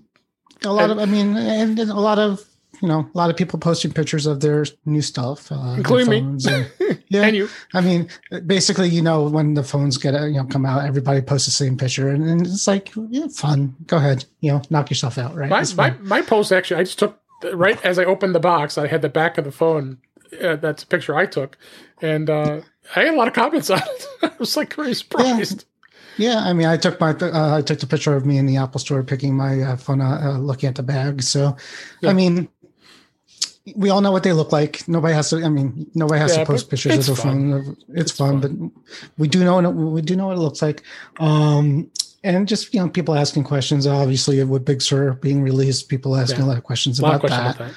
Well, a lot of, I mean, and a lot of, you know, a lot of people posting pictures of their new stuff, uh, including me. And, yeah, and you. I mean, basically, you know, when the phones get you know come out, everybody posts the same picture, and, and it's like yeah, fun. Go ahead, you know, knock yourself out, right? My, my, my post actually, I just took right as I opened the box, I had the back of the phone. Uh, that's a picture I took, and uh, I had a lot of comments on it. I was like very surprised. Yeah, I mean, I took my uh, I took the picture of me in the Apple Store picking my uh, phone, uh, looking at the bag. So, Yeah. I mean, we all know what they look like. Nobody has to. I mean, nobody has Yeah, to post pictures of their fun. phone. It's, It's fun, but we do know what we do know what it looks like. Um, and just you know, people asking questions. Obviously, with Big Sur being released, people asking Yeah. a lot of questions A lot of about questions that about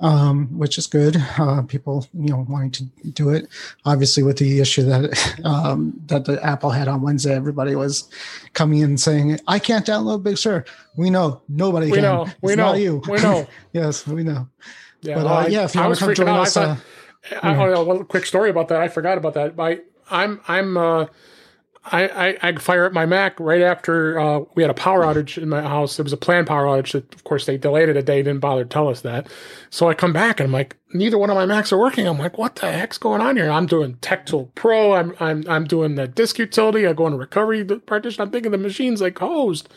that. um, which is good. Uh, people, you know, wanting to do it. Obviously, with the issue that um, that the Apple had on Wednesday, everybody was coming in saying, "I can't download Big Sur." We know nobody We can. know, It's we know, you. we know. yes, we know. Yeah, But well, uh, I- yeah, if you I want to come join out. I us, thought- uh, I, oh, yeah, one quick story about that. I forgot about that. I, I'm, I'm, uh, I, I, I fire up my Mac right after uh, we had a power outage in my house. It was a planned power outage. That, of course, they delayed it a day. Didn't bother to tell us that. So I come back and I'm like, neither one of my Macs are working. I'm like, what the heck's going on here? I'm doing Tech Tool Pro. I'm, I'm, I'm doing the disk utility. I go into recovery partition. I'm thinking the machine's like hosed.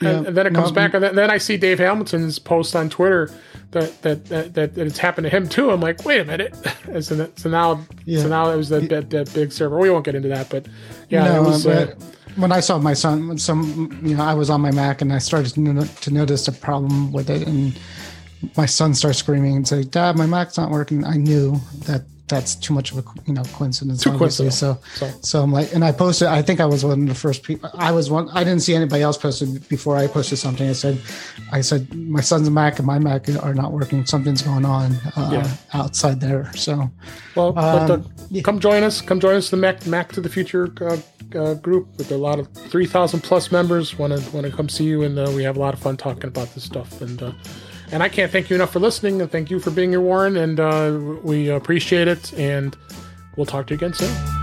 And, Yeah. then it comes No, back, and then, then I see Dave Hamilton's post on Twitter that that, that that that it's happened to him too. I'm like, wait a minute. So, that, so now, Yeah. so now it was that, that that big server. We won't get into that, but yeah, no, was. Uh, when I saw my son, some you know, I was on my Mac and I started to, to notice a problem with it, and my son starts screaming and say, "Dad, my Mac's not working." I knew that that's too much of a you know coincidence. Too obviously. So, coincidental. so I'm like, and I posted. I think I was one of the first people. I was one. I didn't see anybody else posted before I posted something. I said, I said my son's Mac and my Mac are not working. Something's going on uh, Yeah. outside there. So, well, um, yeah. come join us. Come join us. The Mac Mac to the Future uh, uh, group with a lot of three thousand plus members. Want to want to come see you, and uh, we have a lot of fun talking about this stuff. And uh, and I can't thank you enough for listening, and thank you for being here, Warren. And uh, we appreciate it. And we'll talk to you again soon.